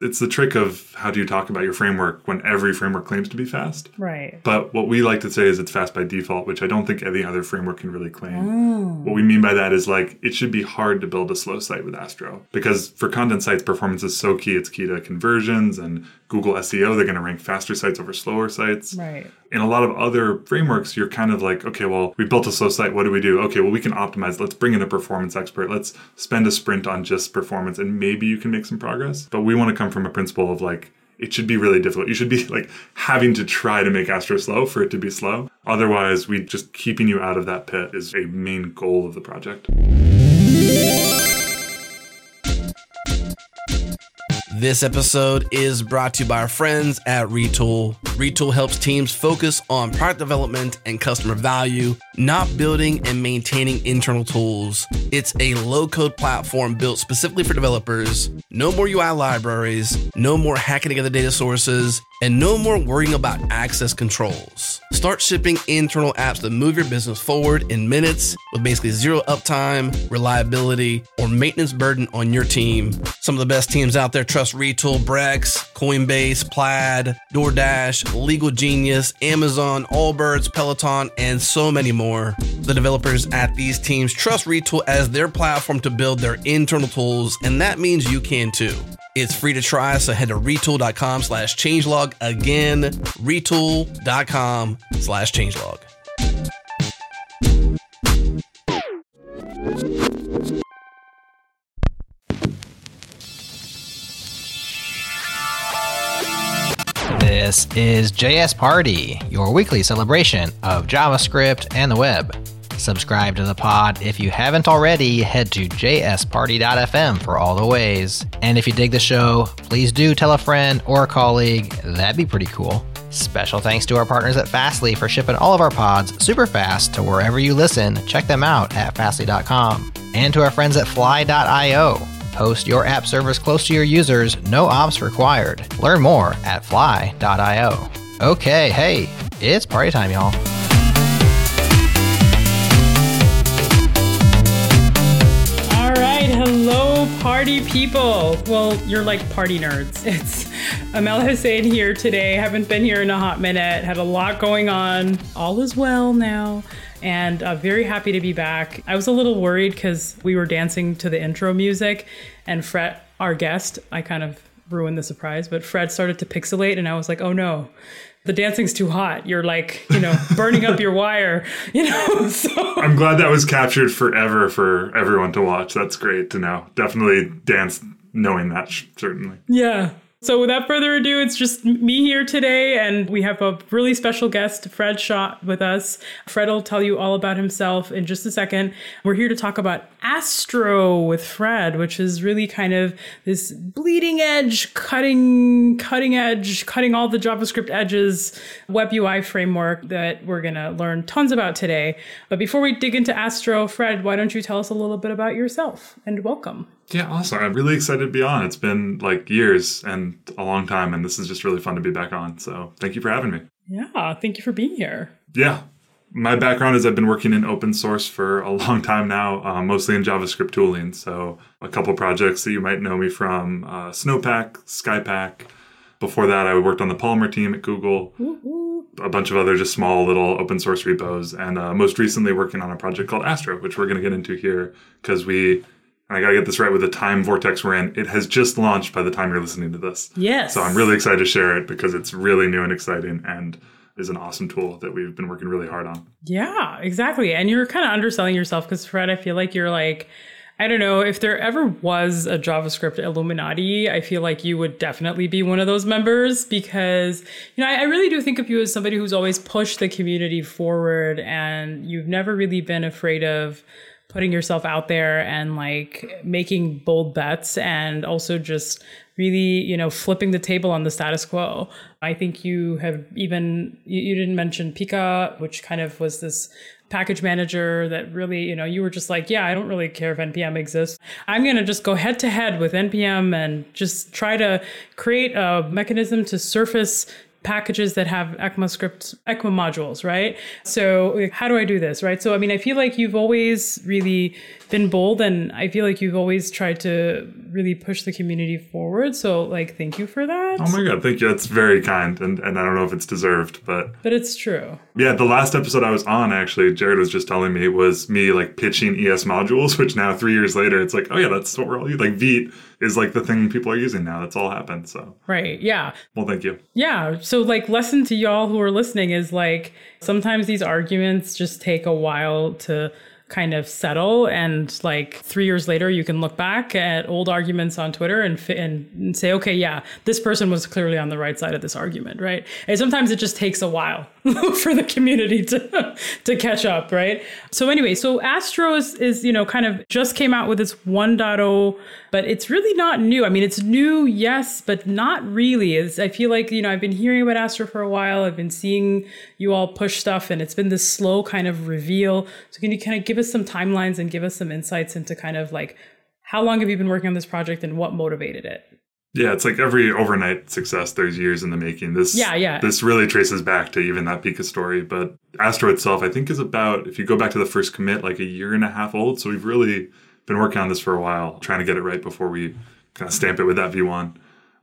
It's the trick of how do you talk about your framework when every framework claims to be fast? Right. But what we like to say is it's fast by default, which I don't think any other framework can really claim. Oh. What we mean by that is like it should be hard to build a slow site with Astro because for content sites, performance is so key. It's key to conversions and Google SEO. They're going to rank faster sites over slower sites. Right. In a lot of other frameworks, you're kind of like, okay, well, we built a slow site. What do we do? Okay, well, we can optimize. Let's bring in a performance expert. Let's spend a sprint on just performance and maybe you can make some progress. But we want to come from a principle of like, it should be really difficult. You should be like having to try to make Astro slow for it to be slow. Otherwise, we just keeping you out of that pit is a main goal of the project. This episode is brought to you by our friends at Retool. Retool helps teams focus on product development and customer value, not building and maintaining internal tools. It's a low code platform built specifically for developers. No more UI libraries, no more hacking together data sources, and no more worrying about access controls. Start shipping internal apps that move your business forward in minutes with basically zero uptime, reliability, or maintenance burden on your team. Some of the best teams out there trust Retool, Brex, Coinbase, Plaid, DoorDash, Legal Genius, Amazon, Allbirds, Peloton, and so many more. The developers at these teams trust Retool as their platform to build their internal tools, and that means you can too. It's free to try, so head to retool.com slash changelog. Again, retool.com slash changelog. This is JS Party, your weekly celebration of JavaScript and the web. Subscribe to the pod if you haven't already. Head to jsparty.fm for all the ways. And if you dig the show, please do tell a friend or a colleague. That'd be pretty cool. Special thanks to our partners at Fastly for shipping all of our pods super fast to wherever you listen. Check them out at fastly.com. And to our friends at fly.io. Host your app servers close to your users, no ops required. Learn more at fly.io. Okay, hey, it's party time, y'all. Party people. Well, you're like party nerds. It's Amal Hussein here today. Haven't been here in a hot minute. Had a lot going on. All is well now. And uh, very happy to be back. I was a little worried because we were dancing to the intro music, and Fred, our guest, I kind of ruined the surprise, but Fred started to pixelate, and I was like, oh no, the dancing's too hot. You're like, you know, burning up your wire, you know? So. I'm glad that was captured forever for everyone to watch. That's great to know. Definitely dance knowing that, certainly. Yeah. So without further ado, it's just me here today, and we have a really special guest, Fred Schott, with us. Fred will tell you all about himself in just a second. We're here to talk about Astro with Fred, which is really kind of this bleeding edge, cutting, cutting edge, cutting all the JavaScript edges web UI framework that we're gonna learn tons about today. But before we dig into Astro, Fred, why don't you tell us a little bit about yourself and welcome. Yeah, awesome. I'm really excited to be on. It's been like years and a long time, and this is just really fun to be back on. So thank you for having me. Yeah, thank you for being here. Yeah. My background is I've been working in open source for a long time now, uh, mostly in JavaScript tooling. So a couple projects that you might know me from uh, Snowpack, Skypack. Before that, I worked on the Polymer team at Google. A bunch of other just small little open source repos, and uh, most recently working on a project called Astro, which we're going to get into here because we I got to get this right with the time vortex we're in. It has just launched by the time you're listening to this. Yes. So I'm really excited to share it because it's really new and exciting and is an awesome tool that we've been working really hard on. Yeah, exactly. And you're kind of underselling yourself because, Fred, I feel like you're like, I don't know, if there ever was a JavaScript Illuminati, I feel like you would definitely be one of those members because, you know, I, I really do think of you as somebody who's always pushed the community forward and you've never really been afraid of putting yourself out there and like making bold bets and also just really you know flipping the table on the status quo. I think you have even you, you didn't mention pika which kind of was this package manager that really you know you were just like yeah i don't really care if npm exists. I'm going to just go head to head with npm and just try to create a mechanism to surface packages that have ECMAScript, ECMA modules, right? So how do I do this, right? So, I mean, I feel like you've always really been bold and I feel like you've always tried to really push the community forward. So, like, thank you for that. Oh my God, thank you. That's very kind. And, and I don't know if it's deserved, but but it's true. yeah, the last episode I was on, actually, Jared was just telling me was me like pitching ES modules, which now three years later, it's like, oh yeah, that's what we're all using. Like Vite is like the thing people are using now. That's all happened. So, Right. Yeah. well, thank you. Yeah. So, like, lesson to y'all who are listening is like sometimes these arguments just take a while to kind of settle. And like three years later, you can look back at old arguments on Twitter and, and say, okay, yeah, this person was clearly on the right side of this argument, right? And sometimes it just takes a while for the community to to catch up, right? So anyway, so Astro is, is you know kind of just came out with its 1.0, but it's really not new. I mean, it's new, yes, but not really. It's, I feel like you know I've been hearing about Astro for a while. I've been seeing you all push stuff, and it's been this slow kind of reveal. So can you kind of give us some timelines and give us some insights into kind of like how long have you been working on this project and what motivated it? Yeah, it's like every overnight success, there's years in the making. This Yeah, yeah. This really traces back to even that Pika story. But Astro itself, I think, is about if you go back to the first commit, like a year and a half old. So we've really been working on this for a while, trying to get it right before we kind of stamp it with that V1.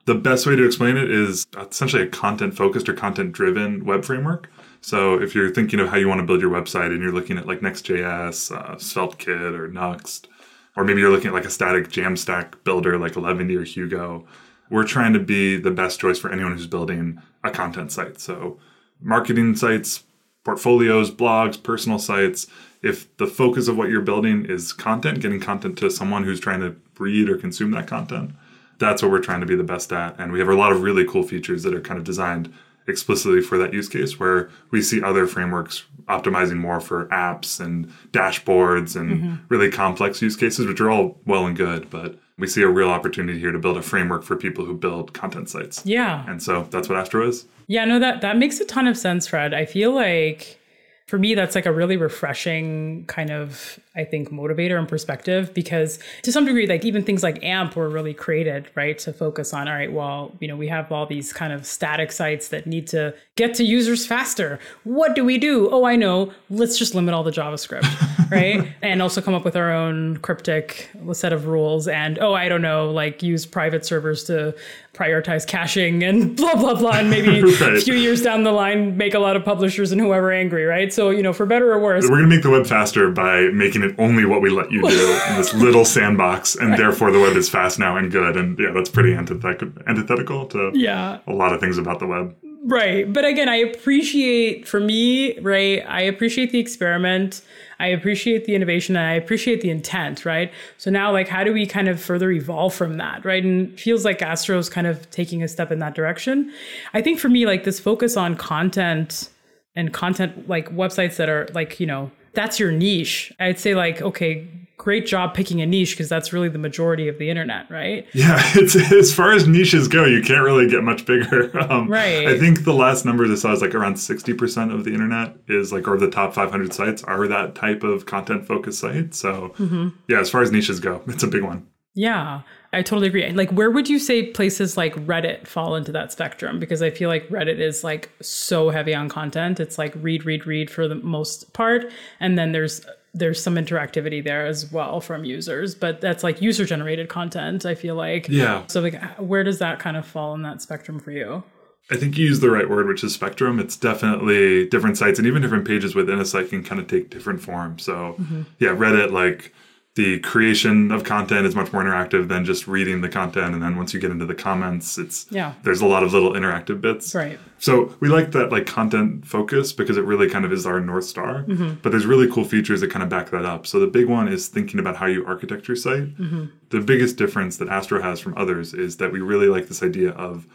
The best way to explain it is essentially a content focused or content driven web framework. So if you're thinking of how you want to build your website and you're looking at like Next.js, uh, SvelteKit, or Nuxt, or maybe you're looking at like a static Jamstack builder like Eleventy or Hugo, we're trying to be the best choice for anyone who's building a content site. So marketing sites, portfolios, blogs, personal sites. If the focus of what you're building is content, getting content to someone who's trying to read or consume that content, that's what we're trying to be the best at. And we have a lot of really cool features that are kind of designed explicitly for that use case where we see other frameworks optimizing more for apps and dashboards and mm-hmm. really complex use cases, which are all well and good. But we see a real opportunity here to build a framework for people who build content sites. Yeah. And so that's what Astro is. Yeah, no, that that makes a ton of sense, Fred. I feel like for me, that's like a really refreshing kind of, I think, motivator and perspective because to some degree, like even things like AMP were really created, right, to focus on, all right, well, you know, we have all these kind of static sites that need to get to users faster. What do we do? Oh, I know. Let's just limit all the JavaScript, right? and also come up with our own cryptic set of rules. And oh, I don't know, like use private servers to prioritize caching and blah, blah, blah. And maybe Right. a few years down the line, make a lot of publishers and whoever angry, right? So, you know, for better or worse, We're going to make the web faster by making it only what we let you do in this little sandbox, and therefore the web is fast now and good. And yeah, that's pretty antithetical, antithetical to yeah. a lot of things about the web. Right. But again, I appreciate, for me, right, I appreciate the experiment. I appreciate the innovation and I appreciate the intent, right? So now, like, how do we kind of further evolve from that, right? And feels like Astro's kind of taking a step in that direction. I think for me, like, this focus on content and content, like websites that are like, you know, that's your niche. I'd say, like, okay, great job picking a niche because that's really the majority of the internet, right? Yeah, it's as far as niches go, you can't really get much bigger. Um, Right. I think the last numbers I saw is like around sixty percent of the internet is like, or the top five hundred sites are that type of content focused site. So Mm-hmm. yeah, as far as niches go, it's a big one. Yeah, I totally agree. Like, where would you say places like Reddit fall into that spectrum? Because I feel like Reddit is like so heavy on content. It's like read, read, read for the most part, and then there's there's some interactivity there as well from users. But that's like user generated content. I feel like. Yeah. So like, where does that kind of fall in that spectrum for you? I think you use the right word, which is spectrum. It's definitely different sites and even different pages within a site can kind of take different forms. So, Mm-hmm. yeah, Reddit, like the creation of content is much more interactive than just reading the content. And then once you get into the comments, it's Yeah. there's a lot of little interactive bits. Right. So we like that like content focus because it really kind of is our north star. Mm-hmm. But there's really cool features that kind of back that up. So the big one is thinking about how you architect your site. Mm-hmm. The biggest difference that Astro has from others is that we really like this idea of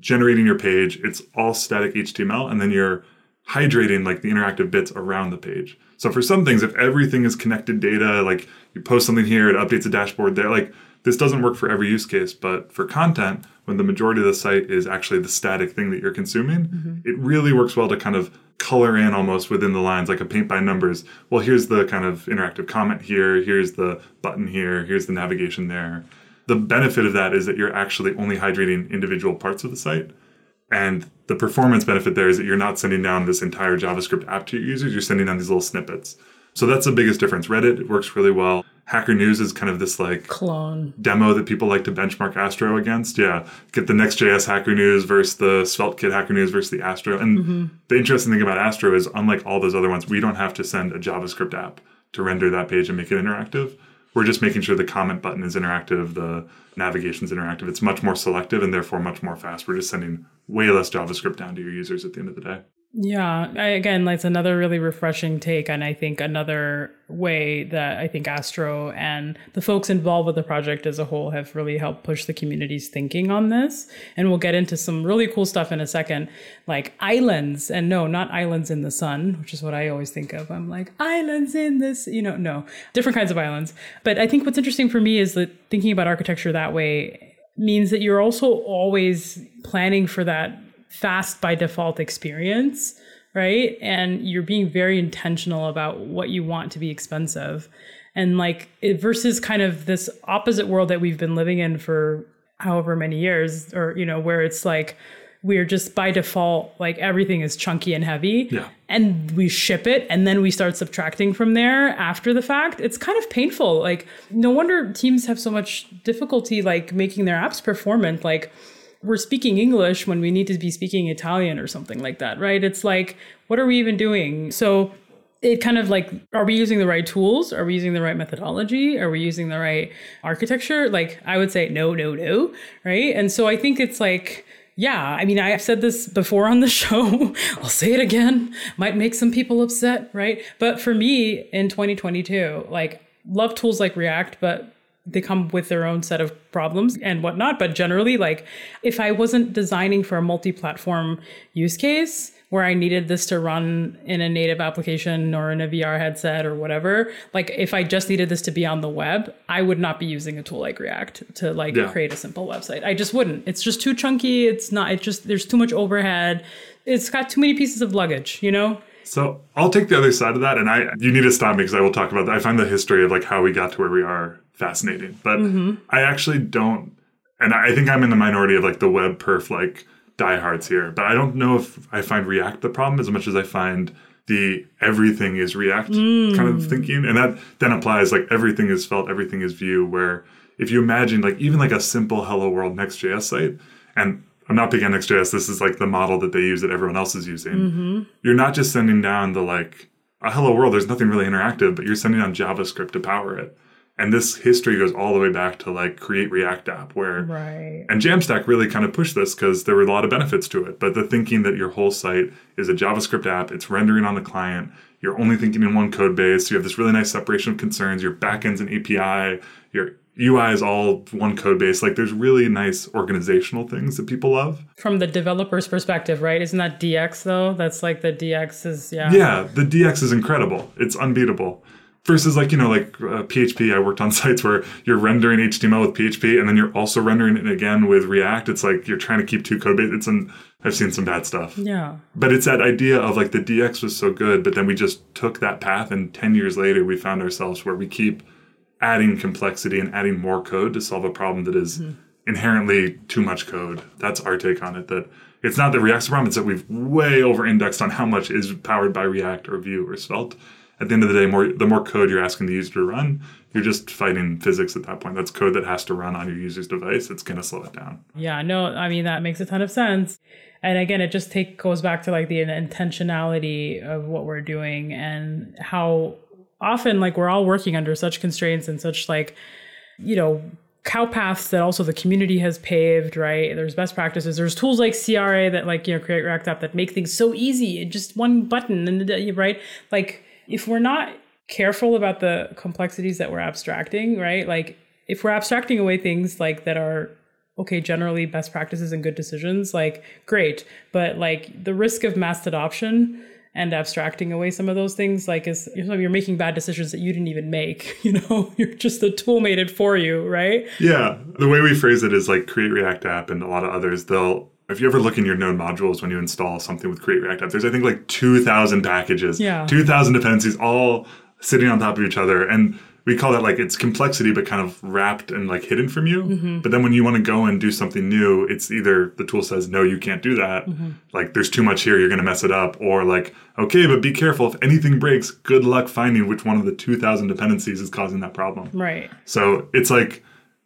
generating your page. It's all static HTML, and then you're hydrating like the interactive bits around the page. So for some things, if everything is connected data, like you post something here, it updates a dashboard there, like this doesn't work for every use case. But for content, when the majority of the site is actually the static thing that you're consuming, mm-hmm. it really works well to kind of color in almost within the lines, like a paint by numbers. Well, here's the kind of interactive comment here, here's the button here, here's the navigation there. The benefit of that is that you're actually only hydrating individual parts of the site And the performance benefit there is that you're not sending down this entire JavaScript app to your users, you're sending down these little snippets. So that's the biggest difference. Reddit works really well. Hacker News is kind of this like Clone. demo that people like to benchmark Astro against. Yeah, get the Next.js Hacker News versus the SvelteKit Hacker News versus the Astro. And mm-hmm. the interesting thing about Astro is, unlike all those other ones, we don't have to send a JavaScript app to render that page and make it interactive. We're just making sure the comment button is interactive, the navigation's interactive. It's much more selective and therefore much more fast. We're just sending way less JavaScript down to your users at the end of the day. Yeah, I, again, that's another really refreshing take, and I think another way that I think Astro and the folks involved with the project as a whole have really helped push the community's thinking on this. And we'll get into some really cool stuff in a second, like islands, and no, not islands in the sun, which is what I always think of. I'm like islands in this, you know, no, different kinds of islands. But I think what's interesting for me is that thinking about architecture that way means that you're also always planning for that fast by default experience, right? And you're being very intentional about what you want to be expensive. And like it versus kind of this opposite world that we've been living in for however many years, or, you know, where it's like, we're just by default like everything is chunky and heavy Yeah. and we ship it and then we start subtracting from there after the fact it's kind of painful like no wonder teams have so much difficulty like making their apps performant like we're speaking english when we need to be speaking italian or something like that right it's like what are we even doing so it kind of like are we using the right tools are we using the right methodology are we using the right architecture like i would say no no no right and so i think it's like yeah, I mean, I've said this before on the show. I'll say it again. Might make some people upset, right? But for me in 2022, like, love tools like React, but they come with their own set of problems and whatnot. But generally, like, if I wasn't designing for a multi platform use case, where I needed this to run in a native application or in a VR headset or whatever, like if I just needed this to be on the web, I would not be using a tool like React to like Yeah. create a simple website. I just wouldn't. It's just too chunky. It's not, it just, there's too much overhead. It's got too many pieces of luggage, you know? So I'll take the other side of that, and I you need to stop me because I will talk about that. I find the history of like how we got to where we are fascinating, but mm-hmm. I actually don't, and I think I'm in the minority of like the web perf like diehards here. But I don't know if I find React the problem as much as I find the everything is React kind of mm. thinking, and that then applies like everything is Svelte, everything is Vue. Where if you imagine like even like a simple Hello World Next.js site, and I'm not picking on Next.js, this is like the model that they use that everyone else is using. Mm-hmm. You're not just sending down the like a hello world, there's nothing really interactive, but you're sending down JavaScript to power it. And this history goes all the way back to like create React app where Right. and Jamstack really kind of pushed this because there were a lot of benefits to it. But the thinking that your whole site is a JavaScript app, it's rendering on the client, you're only thinking in one code base, you have this really nice separation of concerns, your backend's an API, your UI is all one code base. Like there's really nice organizational things that people love. From the developer's perspective, right? Isn't that DX though? That's like the DX is, yeah. Yeah, the DX is incredible. It's unbeatable. Versus like, you know, like uh, PHP, I worked on sites where you're rendering HTML with PHP and then you're also rendering it again with React. It's like you're trying to keep two code base. It's an, I've seen some bad stuff. Yeah. But it's that idea of like the DX was so good, but then we just took that path and 10 years later we found ourselves where we keep adding complexity and adding more code to solve a problem that is inherently too much code. That's our take on it. That it's not that React's problem, it's that we've way over indexed on how much is powered by React or Vue or Svelte. At the end of the day, more the more code you're asking the user to run, you're just fighting physics at that point. That's code that has to run on your user's device. It's gonna slow it down. Yeah, no, I mean that makes a ton of sense. And again, it just take goes back to like the intentionality of what we're doing and how often like we're all working under such constraints and such like you know cow paths that also the community has paved right there's best practices there's tools like cra that like you know create react app that make things so easy just one button and right like if we're not careful about the complexities that we're abstracting right? Like if we're abstracting away things like that are okay generally best practices and good decisions like great. But like the risk of mass adoption and abstracting away some of those things like is you're you're making bad decisions that you didn't even make you know? You're just the tool made it for you right? Yeah, the way we phrase it is like create React app and a lot of others. They'll if you ever look in your node modules when you install something with create React app, there's I think like two thousand packages, Yeah. two thousand dependencies all sitting on top of each other, and we call that like it's complexity but kind of wrapped and like hidden from you. Mm-hmm. But then when you want to go and do something new it's either the tool says no you can't do that. Mm-hmm. Like there's too much here you're going to mess it up. Or like okay but be careful. If anything breaks good luck finding which one of the 2000 dependencies is causing that problem. Right. so it's like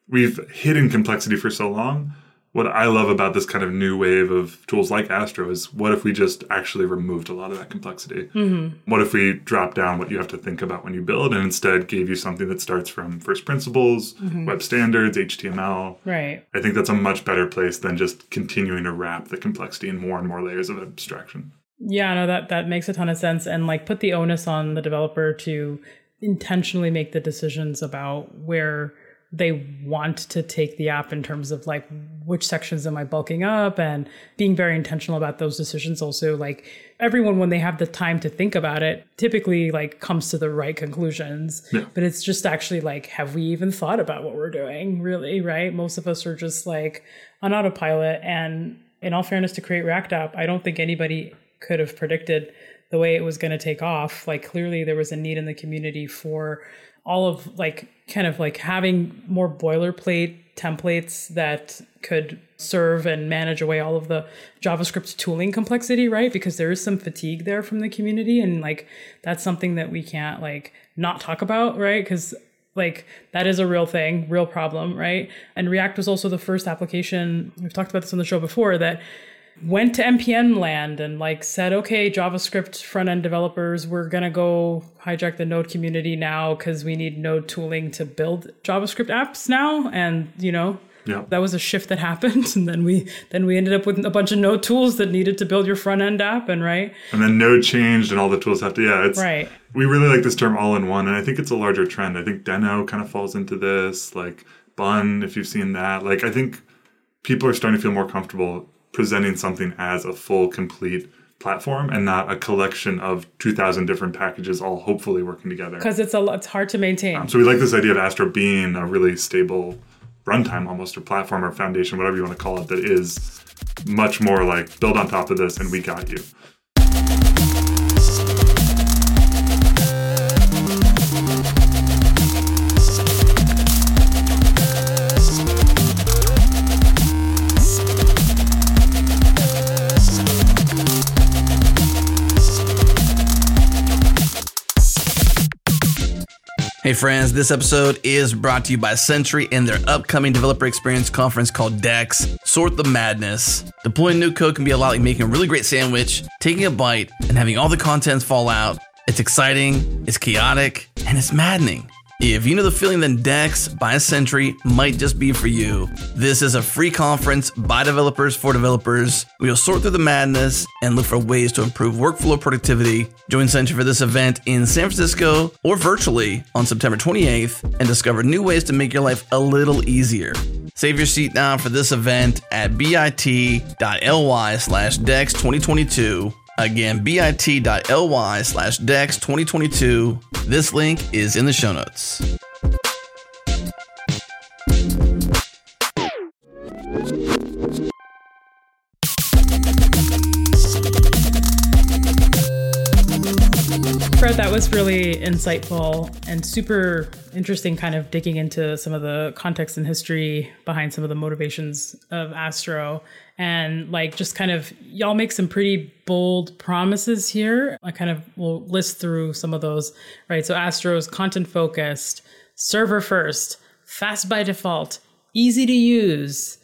we've hidden complexity for so long. What I love about this kind of new wave of tools like Astro is what if we just actually removed a lot of that complexity? Mm-hmm. What if we dropped down what you have to think about when you build and instead gave you something that starts from first principles, web standards, HTML? Right. I think that's a much better place than just continuing to wrap the complexity in more and more layers of abstraction. Yeah, no, that that makes a ton of sense, and like put the onus on the developer to intentionally make the decisions about where they want to take the app in terms of like which sections am I bulking up and being very intentional about those decisions. Also, like everyone when they have the time to think about it, typically like comes to the right conclusions. Yeah. But it's just actually like, have we even thought about what we're doing? Really, right? Most of us are just like on autopilot. And in all fairness to create React app, I don't think anybody could have predicted the way it was going to take off. Like clearly there was a need in the community for all of like kind of like having more boilerplate templates that could serve and manage away all of the JavaScript tooling complexity, right? Because there is some fatigue there from the community and like that's something that we can't like not talk about, right? Cuz like that is a real thing, real problem, right? And React was also the first application, we've talked about this on the show before that went to npm land and like said okay javascript front end developers we're going to go hijack the node community now because we need node tooling to build javascript apps now. And you know Yeah. that was a shift that happened and then we then we ended up with a bunch of node tools that needed to build your front end app and right? And then Node changed and all the tools have to, yeah, it's, right. we really like this term all in one and i think it's a larger trend. I think deno kind of falls into this like bun if you've seen that. Like i think people are starting to feel more comfortable presenting something as a full complete platform and not a collection of 2000 different packages all hopefully working together. Because it's a it's hard to maintain. Um, so we like this idea of astro being a really stable runtime almost or platform or foundation whatever you want to call it that is much more like build on top of this and we got you Hey friends, this episode is brought to you by Sentry and their upcoming developer experience conference called DEX. Sort the madness. Deploying new code can be a lot like making a really great sandwich, taking a bite, and having all the contents fall out. It's exciting, it's chaotic, and it's maddening. If you know the feeling, then Dex by Sentry might just be for you. This is a free conference by developers for developers. We'll sort through the madness and look for ways to improve workflow productivity. Join Sentry for this event in San Francisco or virtually on September 28th and discover new ways to make your life a little easier. Save your seat now for this event at bit.ly slash dex 2022. Again, bit.ly slash dex 2022. This link is in the show notes. Fred, that was really insightful and super interesting, kind of digging into some of the context and history behind some of the motivations of Astro. And like, just kind of, y'all make some pretty bold promises here. I kind of will list through some of those, right? So, Astro is content focused, server first, fast by default, easy to use,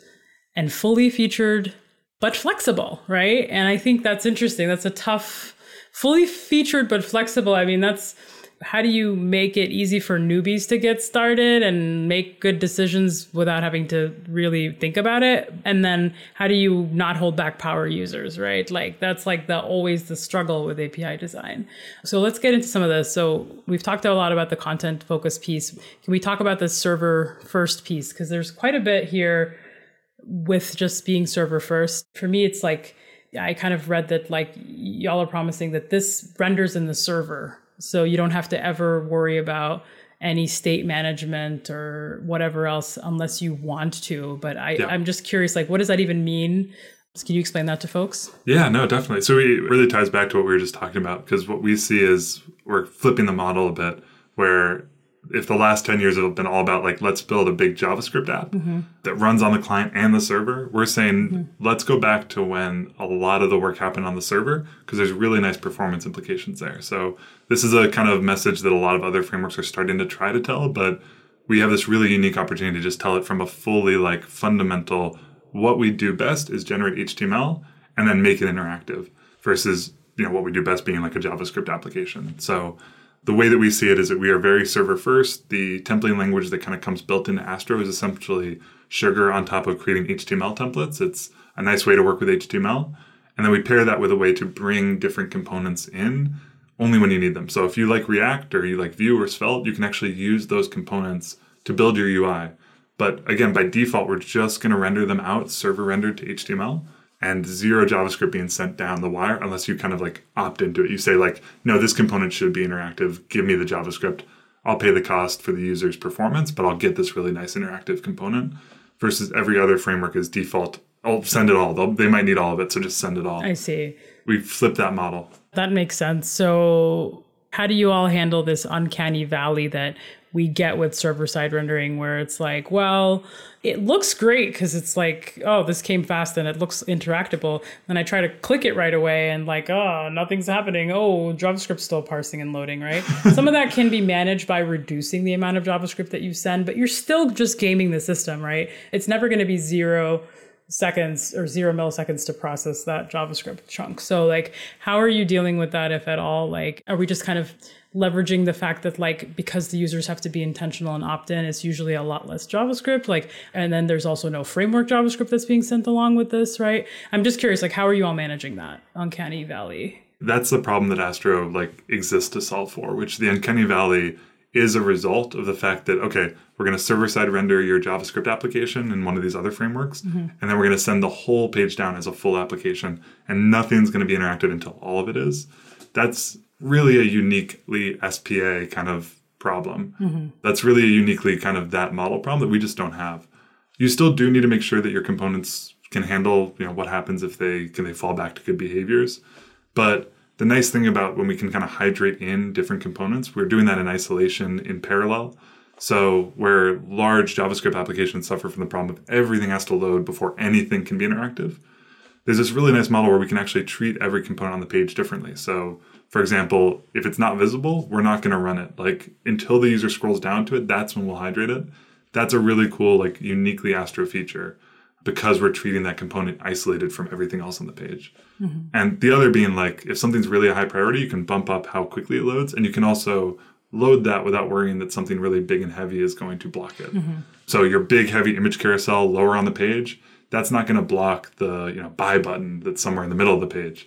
and fully featured but flexible, right? And I think that's interesting. That's a tough, fully featured but flexible. I mean, that's how do you make it easy for newbies to get started and make good decisions without having to really think about it? And then how do you not hold back power users, right? Like that's like the always the struggle with API design. So let's get into some of this. So we've talked a lot about the content focus piece. Can we talk about the server first piece? Because there's quite a bit here with just being server first. For me, it's like I kind of read that like y'all are promising that this renders in the server. So you don't have to ever worry about any state management or whatever else unless you want to. But I, Yeah. I'm just curious, like, what does that even mean? Can you explain that to folks? Yeah, no, definitely. So it really ties back to what we were just talking about because what we see is we're flipping the model a bit where if the last 10 years have been all about like let's build a big javascript app that runs on the client and the server we're saying let's go back to when a lot of the work happened on the server because there's really nice performance implications there. So this is a kind of message that a lot of other frameworks are starting to try to tell but we have this really unique opportunity to just tell it from a fully like fundamental what we do best is generate html and then make it interactive versus you know what we do best being like a javascript application. So the way that we see it is that we are very server first. The templating language that kind of comes built into Astro is essentially sugar on top of creating HTML templates. It's a nice way to work with HTML. And then we pair that with a way to bring different components in only when you need them. So if you like React or you like Vue or Svelte, you can actually use those components to build your UI. But again, by default, we're just going to render them out server rendered to HTML and zero JavaScript being sent down the wire unless you kind of like opt into it. You say like, no, this component should be interactive. Give me the JavaScript. I'll pay the cost for the user's performance, but I'll get this really nice interactive component. Versus every other framework is default. I'll send it all. They'll, they might need all of it, so just send it all. I see. We flip that model. That makes sense. So, how do you all handle this uncanny valley that we get with server side rendering where it's like, well, it looks great because it's like, oh, this came fast and it looks interactable. Then I try to click it right away and like, oh, nothing's happening. Oh, JavaScript's still parsing and loading, right? Some of that can be managed by reducing the amount of JavaScript that you send, but you're still just gaming the system, right? It's never going to be zero seconds or zero milliseconds to process that JavaScript chunk. So, like, how are you dealing with that, if at all? Like, are we just kind of leveraging the fact that, like, because the users have to be intentional and opt in, it's usually a lot less JavaScript? Like, and then there's also no framework JavaScript that's being sent along with this, right? I'm just curious, like, how are you all managing that uncanny valley? That's the problem that Astro like exists to solve for, which the uncanny valley is a result of the fact that okay, we're going to server side render your JavaScript application in one of these other frameworks, mm-hmm. and then we're going to send the whole page down as a full application, and nothing's going to be interactive until all of it is. That's really a uniquely SPA kind of problem. Mm-hmm. That's really a uniquely kind of that model problem that we just don't have. You still do need to make sure that your components can handle, you know, what happens if they can they fall back to good behaviors. But the nice thing about when we can kind of hydrate in different components, we're doing that in isolation in parallel. So where large JavaScript applications suffer from the problem of everything has to load before anything can be interactive, there's this really nice model where we can actually treat every component on the page differently. So for example, if it's not visible, we're not going to run it. Like until the user scrolls down to it, that's when we'll hydrate it. That's a really cool, like uniquely Astro feature because we're treating that component isolated from everything else on the page. Mm-hmm. And the other being like, if something's really a high priority, you can bump up how quickly it loads, and you can also load that without worrying that something really big and heavy is going to block it. Mm-hmm. So your big heavy image carousel lower on the page, that's not going to block the you know buy button that's somewhere in the middle of the page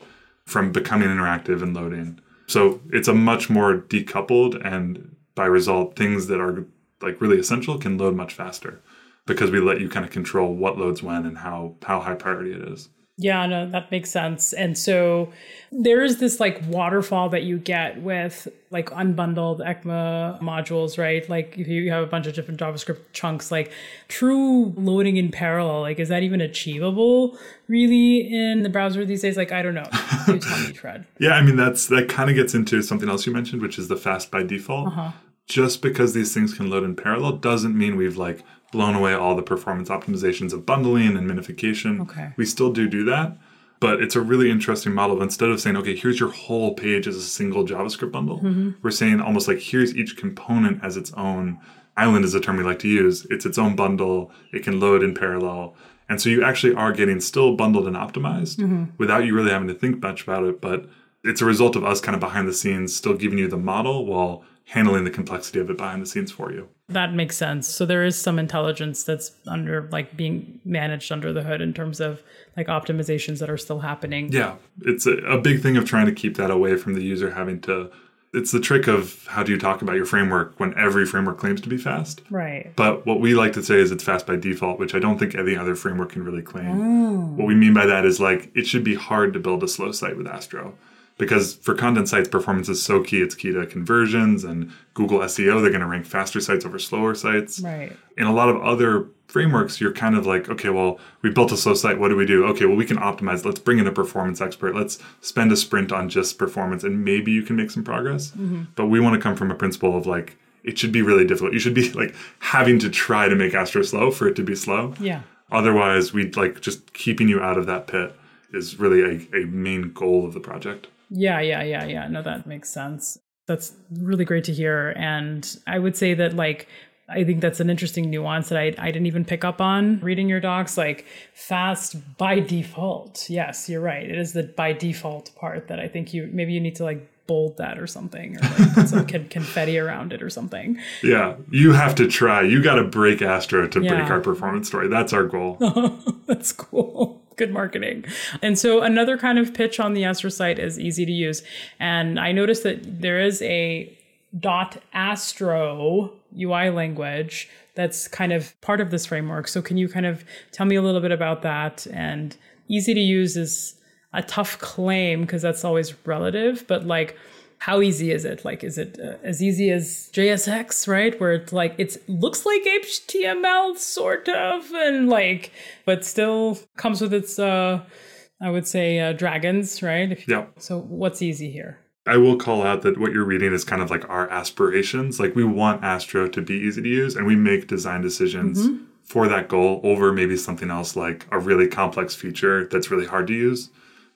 from becoming interactive and loading. So it's a much more decoupled and by result things that are like really essential can load much faster because we let you kind of control what loads when and how how high priority it is. Yeah, no, that makes sense. And so there is this like waterfall that you get with like unbundled ECMA modules, right? Like if you have a bunch of different JavaScript chunks, like true loading in parallel, like is that even achievable really in the browser these days? Like I don't know. You tell me, Fred. Yeah, I mean that's that kind of gets into something else you mentioned, which is the fast by default. Uh-huh. Just because these things can load in parallel doesn't mean we've like blown away all the performance optimizations of bundling and minification. Okay. We still do do that, but it's a really interesting model. of Instead of saying, okay, here's your whole page as a single JavaScript bundle, mm-hmm. we're saying almost like here's each component as its own island is a term we like to use. It's its own bundle. It can load in parallel. And so you actually are getting still bundled and optimized mm-hmm. without you really having to think much about it. But it's a result of us kind of behind the scenes still giving you the model while handling the complexity of it behind the scenes for you. That makes sense. So there is some intelligence that's under like being managed under the hood in terms of like optimizations that are still happening. Yeah, it's a, a big thing of trying to keep that away from the user having to. It's the trick of how do you talk about your framework when every framework claims to be fast. Right. But what we like to say is it's fast by default, which I don't think any other framework can really claim. Oh. What we mean by that is like it should be hard to build a slow site with Astro. Because for content sites, performance is so key. It's key to conversions and Google SEO. They're going to rank faster sites over slower sites. Right. In a lot of other frameworks, you're kind of like, okay, well, we built a slow site. What do we do? Okay, well, we can optimize. Let's bring in a performance expert. Let's spend a sprint on just performance, and maybe you can make some progress. Mm-hmm. But we want to come from a principle of like, it should be really difficult. You should be like having to try to make Astro slow for it to be slow. Yeah. Otherwise, we'd like just keeping you out of that pit is really a, a main goal of the project. Yeah, yeah, yeah, yeah. No, that makes sense. That's really great to hear. And I would say that like I think that's an interesting nuance that I, I didn't even pick up on reading your docs. Like fast by default. Yes, you're right. It is the by default part that I think you maybe you need to like bold that or something, or like put some con- confetti around it or something. Yeah, you have to try. You got to break Astro to Yeah. break our performance story. That's our goal. That's cool. Good marketing. And so another kind of pitch on the Astro site is easy to use. And I noticed that there is a dot astro UI language that's kind of part of this framework. So can you kind of tell me a little bit about that? And easy to use is a tough claim because that's always relative, but like how easy is it? Like, is it uh, as easy as JSX, right? Where it's like, it looks like HTML sort of, and like, but still comes with its, uh, I would say, uh, dragons, right? Yeah. So what's easy here? I will call out that what you're reading is kind of like our aspirations. Like we want Astro to be easy to use and we make design decisions for that goal over maybe something else like a really complex feature that's really hard to use.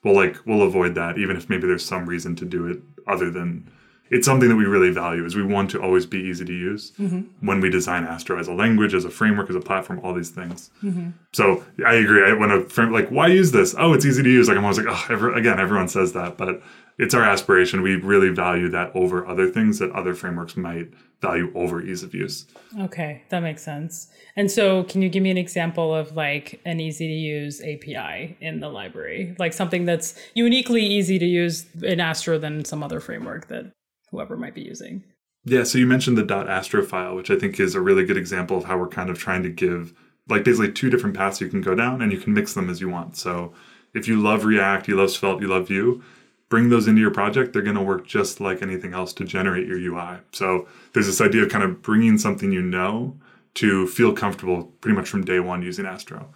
We'll like we'll avoid that even if maybe there's some reason to do it other than it's something that we really value is we want to always be easy to use mm-hmm. when we design Astro as a language, as a framework, as a platform, all these things. Mm-hmm. So I agree. I, when a frame like, why use this? Oh, it's easy to use. Like I'm always like, oh, every, again, everyone says that, but it's our aspiration. We really value that over other things that other frameworks might value over ease of use. Okay, that makes sense. And so, can you give me an example of like an easy to use API in the library? Like something that's uniquely easy to use in Astro than some other framework that whoever might be using. Yeah, so you mentioned the .astro file, which I think is a really good example of how we're kind of trying to give like basically two different paths you can go down and you can mix them as you want. So if you love React, you love Svelte, you love Vue, bring those into your project. They're going to work just like anything else to generate your UI. So there's this idea of kind of bringing something you know to feel comfortable pretty much from day one using Astro.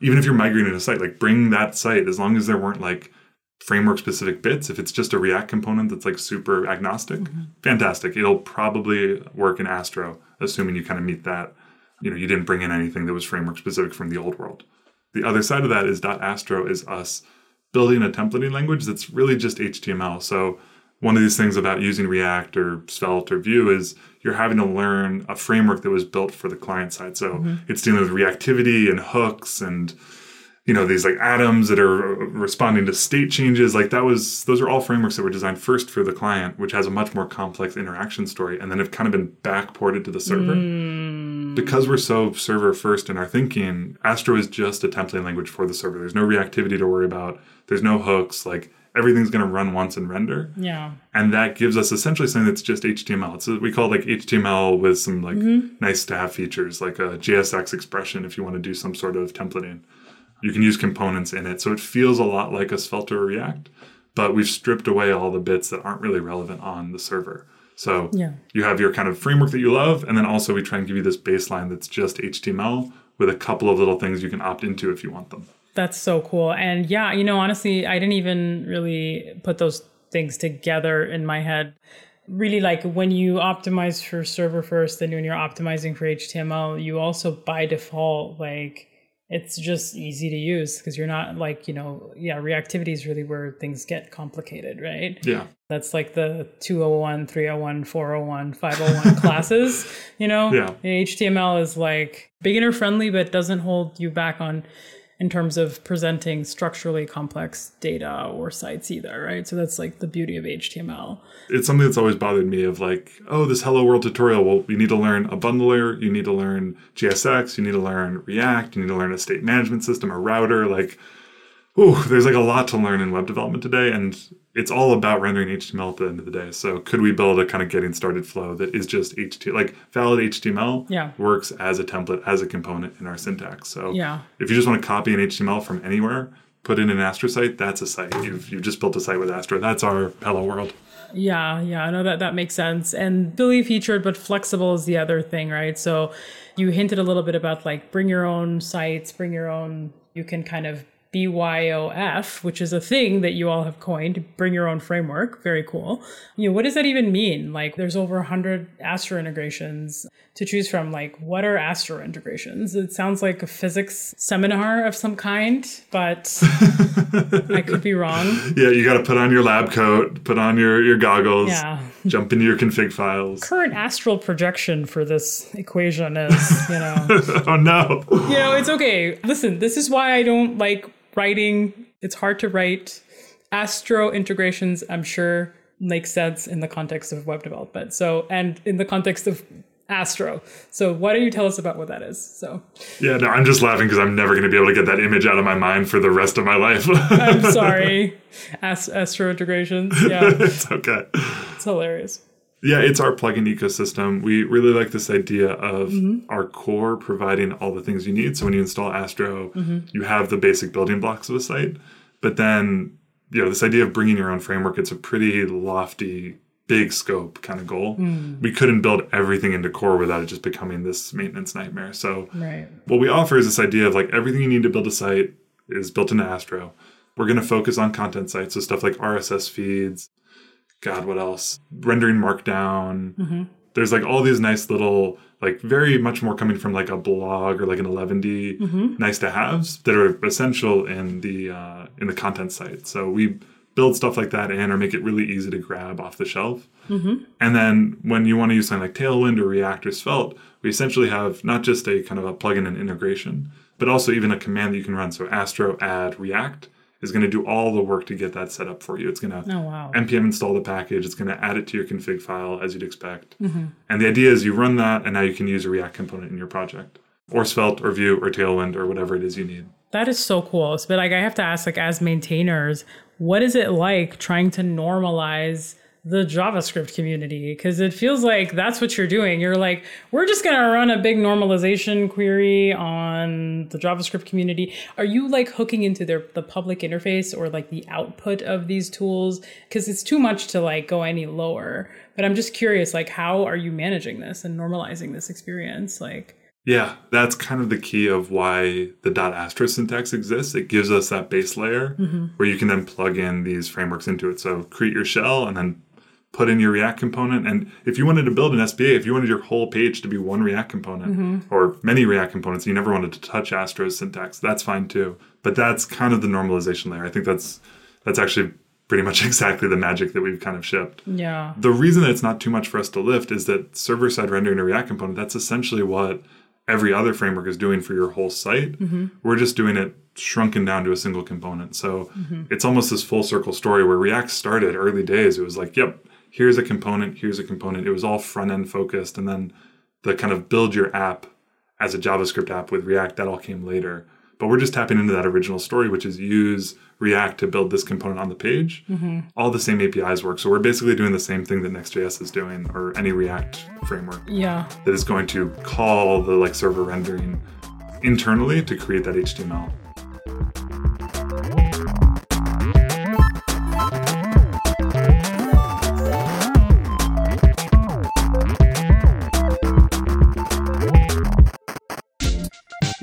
Even if you're migrating a site, like bring that site as long as there weren't like framework specific bits. If it's just a React component that's like super agnostic, mm-hmm. fantastic. It'll probably work in Astro, assuming you kind of meet that. You know, you didn't bring in anything that was framework specific from the old world. The other side of that is .astro is us building a templating language that's really just HTML. So one of these things about using React or Svelte or Vue is you're having to learn a framework that was built for the client side. So mm-hmm. it's dealing with reactivity and hooks and you know these like atoms that are uh, responding to state changes like that was those are all frameworks that were designed first for the client which has a much more complex interaction story and then have kind of been backported to the server. Mm. Because we're so server first in our thinking astro is just a templating language for the server. There's no reactivity to worry about. There's no hooks. Like everything's going to run once and render. Yeah. and that gives us essentially something that's just HTML. It's we call it like HTML with some like mm-hmm. nice to have features, like a JSX expression if you want to do some sort of templating. You can use components in it, so it feels a lot like a Svelte or React, but we've stripped away all the bits that aren't really relevant on the server. So Yeah. you have your kind of framework that you love, and then also we try and give you this baseline that's just HTML with a couple of little things you can opt into if you want them. That's so cool. And yeah, you know, honestly, I didn't even really put those things together in my head. Really, like when you optimize for server first, then when you're optimizing for HTML, you also by default, like, it's just easy to use because you're not like, you know, yeah, reactivity is really where things get complicated, right? Yeah. That's like the 201, 301, 401, 501 classes, you know? Yeah. HTML is like beginner friendly, but doesn't hold you back on in terms of presenting structurally complex data or sites either, right? So that's like the beauty of HTML. it's something that's always bothered me of like, oh, this Hello World tutorial. Well, you need to learn a bundler, you need to learn JSX, you need to learn React, you need to learn a state management system, a router. Like, oh, there's like a lot to learn in web development today, and it's all about rendering HTML at the end of the day. So, could we build a kind of getting started flow that is just HTML, like valid HTML Yeah. works as a template, as a component in our syntax. So, Yeah. if you just want to copy an HTML from anywhere, put in an Astro site, that's a site. You've, you've just built a site with Astro. That's our Hello World. Yeah, yeah, I know that that makes sense. And Billy featured, but flexible is the other thing, right? So you hinted a little bit about like bring your own sites, bring your own, you can kind of BYOF, which is a thing that you all have coined, bring your own framework. Very cool. You know, what does that even mean? Like there's over 100 Astro integrations to choose from. Like what are Astro integrations? It sounds like a physics seminar of some kind, but I could be wrong. Yeah, you got to put on your lab coat, put on your, your goggles, Yeah. jump into your config files. Current astral projection for this equation is, you know, oh no. you know, it's okay. Listen, this is why I don't like writing. It's hard to write. Astro integrations, I'm sure, make sense in the context of web development. So, and in the context of Astro. So, why don't you tell us about what that is? So, Yeah, no, I'm just laughing because I'm never going to be able to get that image out of my mind for the rest of my life. I'm sorry. Ast- Astro integrations. Yeah, it's okay. it's hilarious. Yeah, it's our plugin ecosystem. We really like this idea of mm-hmm. our core providing all the things you need. So when you install Astro, mm-hmm. you have the basic building blocks of a site. But then, you know, this idea of bringing your own framework, it's a pretty lofty, big scope kind of goal. Mm. We couldn't build everything into core without it just becoming this maintenance nightmare. So Right. what we offer is this idea of like everything you need to build a site is built into Astro. We're going to focus on content sites, so stuff like RSS feeds. God, what else? Rendering Markdown. Mm-hmm. There's like all these nice little, like very much more coming from like a blog or like an Eleventy mm-hmm. nice to haves that are essential in the uh, in the content site. So we build stuff like that in or make it really easy to grab off the shelf. Mm-hmm. And then when you want to use something like Tailwind or React or Svelte, we essentially have not just a kind of a plugin and integration, but also even a command that you can run. So Astro add React is going to do all the work to get that set up for you. It's going to Oh, wow. npm install the package. It's going to add it to your config file as you'd expect. Mm-hmm. And the idea is you run that, and now you can use a React component in your project, or Svelte, or Vue, or Tailwind, or whatever it is you need. That is so cool. But like, I have to ask, like, as maintainers, what is it like trying to normalize the JavaScript community? Because it feels like that's what you're doing. You're like, we're just gonna run a big normalization query on the JavaScript community. Are you like hooking into their the public interface or like the output of these tools? Because it's too much to like go any lower. But I'm just curious, like, how are you managing this and normalizing this experience? Like, Yeah, that's kind of the key of why the dot Astro syntax exists. It gives us that base layer mm-hmm. where you can then plug in these frameworks into it. So create your shell and then put in your React component. And if you wanted to build an SPA, if you wanted your whole page to be one React component mm-hmm. or many React components, you never wanted to touch Astro's syntax, that's fine too. But that's kind of the normalization layer. I think that's that's actually pretty much exactly the magic that we've kind of shipped. yeah, The reason that it's not too much for us to lift is that server side rendering a React component, that's essentially what every other framework is doing for your whole site. Mm-hmm. We're just doing it shrunken down to a single component. So mm-hmm. it's almost this full circle story where React started early days. It was like, yep, here's a component, here's a component. It was all front end focused. And then the kind of build your app as a JavaScript app with React, that all came later. But we're just tapping into that original story, which is use React to build this component on the page. Mm-hmm. All the same APIs work. So we're basically doing the same thing that Next.js is doing or any React framework yeah. that is going to call the like server rendering internally to create that HTML.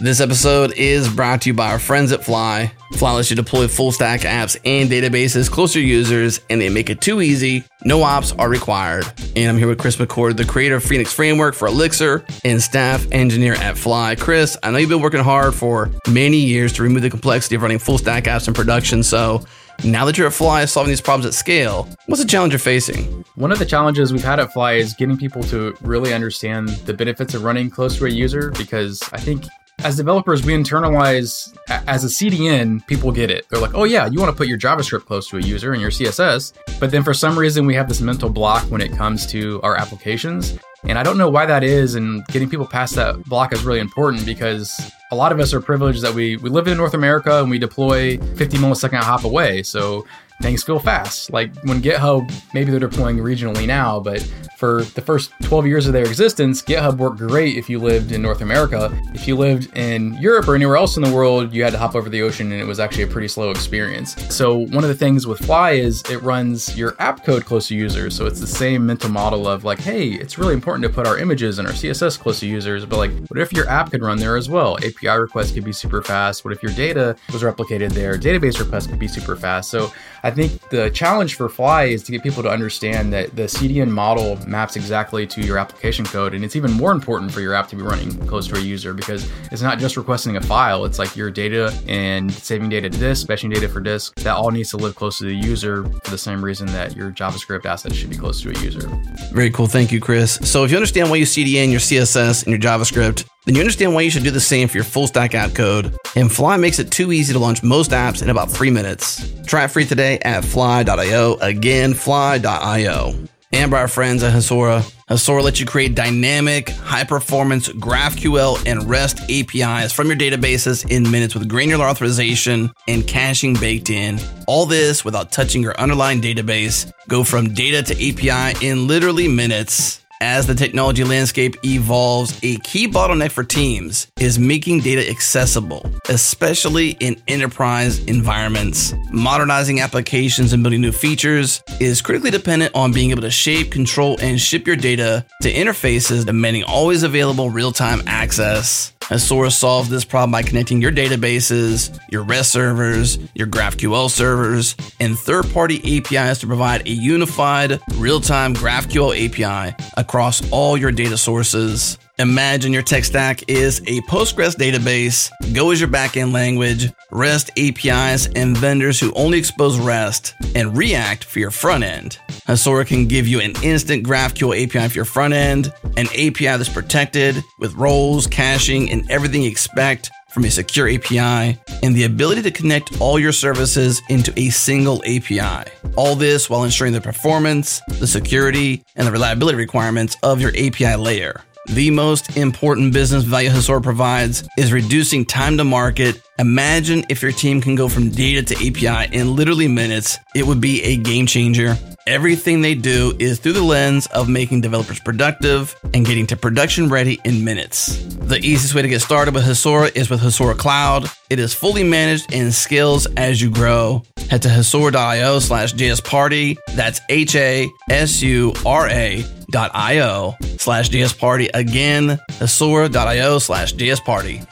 This episode is brought to you by our friends at Fly. Fly lets you deploy full stack apps and databases close to users, and they make it too easy. No ops are required. And I'm here with Chris McCord, the creator of Phoenix Framework for Elixir and staff engineer at Fly. Chris, I know you've been working hard for many years to remove the complexity of running full stack apps in production. So now that you're at Fly solving these problems at scale, what's the challenge you're facing? One of the challenges we've had at Fly is getting people to really understand the benefits of running close to a user because I think as developers, we internalize as a CDN, people get it. They're like, oh, yeah, you want to put your JavaScript close to a user and your CSS. But then for some reason, we have this mental block when it comes to our applications. And I don't know why that is. And getting people past that block is really important because a lot of us are privileged that we, we live in North America and we deploy 50 millisecond hop away. So things feel fast. Like when GitHub, maybe they're deploying regionally now, but for the first 12 years of their existence, GitHub worked great if you lived in North America. If you lived in Europe or anywhere else in the world, you had to hop over the ocean and it was actually a pretty slow experience. So, one of the things with Fly is it runs your app code close to users. So, it's the same mental model of like, hey, it's really important to put our images and our CSS close to users, but like, what if your app could run there as well? API requests could be super fast. What if your data was replicated there? Database requests could be super fast. So, I think the challenge for Fly is to get people to understand that the CDN model maps exactly to your application code. And it's even more important for your app to be running close to a user because it's not just requesting a file, it's like your data and saving data to disk, fetching data for disk. That all needs to live close to the user for the same reason that your JavaScript assets should be close to a user. Very cool. Thank you, Chris. So if you understand why you CDN your CSS and your JavaScript, then you understand why you should do the same for your full stack app code. And Fly makes it too easy to launch most apps in about three minutes. Try it free today at fly.io. Again, fly.io. And by our friends at Hasura. Hasura lets you create dynamic, high performance GraphQL and REST APIs from your databases in minutes with granular authorization and caching baked in. All this without touching your underlying database. Go from data to API in literally minutes. As the technology landscape evolves, a key bottleneck for teams is making data accessible, especially in enterprise environments. Modernizing applications and building new features is critically dependent on being able to shape, control, and ship your data to interfaces demanding always available real time access. Hasura solves this problem by connecting your databases, your REST servers, your GraphQL servers, and third party APIs to provide a unified, real time GraphQL API across all your data sources. Imagine your tech stack is a Postgres database, Go is your backend language, REST APIs, and vendors who only expose REST, and React for your front end. Hasura can give you an instant GraphQL API for your front end, an API that's protected with roles, caching, and everything you expect from a secure API, and the ability to connect all your services into a single API. All this while ensuring the performance, the security, and the reliability requirements of your API layer. The most important business value Hasura provides is reducing time to market. Imagine if your team can go from data to API in literally minutes. It would be a game changer. Everything they do is through the lens of making developers productive and getting to production ready in minutes. The easiest way to get started with Hasura is with Hasura Cloud. It is fully managed and scales as you grow. Head to hasura.io slash jsparty. That's H A S U R A dot io slash jsparty. Again, hasura.io slash jsparty.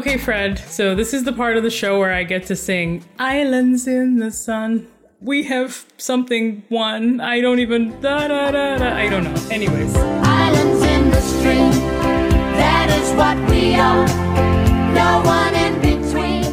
Okay, Fred. So this is the part of the show where I get to sing "Islands in the Sun." We have something one. I don't even da da da da. I don't know. Anyways, Islands in the stream, that is what we are. No one in between.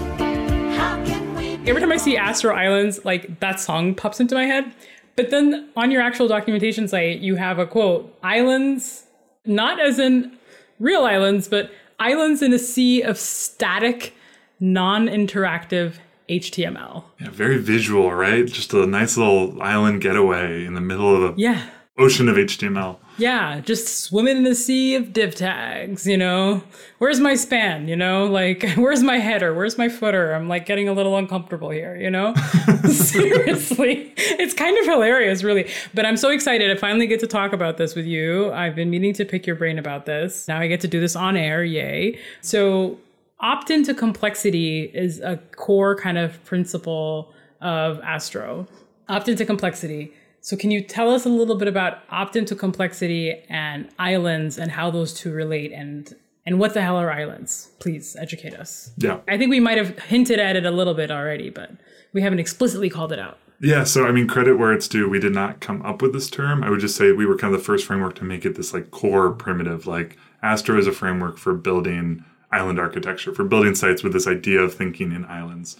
How can we be every time I see Astro Islands, like that song pops into my head. But then on your actual documentation site, you have a quote: "Islands, not as in real islands, but islands in a sea of static, non-interactive HTML." Yeah, very visual, right? Just a nice little island getaway in the middle of a Yeah. ocean of HTML. Yeah, just swimming in the sea of div tags, you know? Where's my span, you know? Like, where's my header? Where's my footer? I'm like getting a little uncomfortable here, you know? Seriously. It's kind of hilarious, really. But I'm so excited. I finally get to talk about this with you. I've been meaning to pick your brain about this. Now I get to do this on air. Yay. So, opt into complexity is a core kind of principle of Astro. Opt into complexity. So, can you tell us a little bit about opt into complexity and islands and how those two relate and and what the hell are islands? Please educate us. Yeah. I think we might have hinted at it a little bit already, but we haven't explicitly called it out. Yeah, so I mean, credit where it's due. We did not come up with this term. I would just say we were kind of the first framework to make it this like core primitive. Like Astro is a framework for building island architecture, for building sites with this idea of thinking in islands.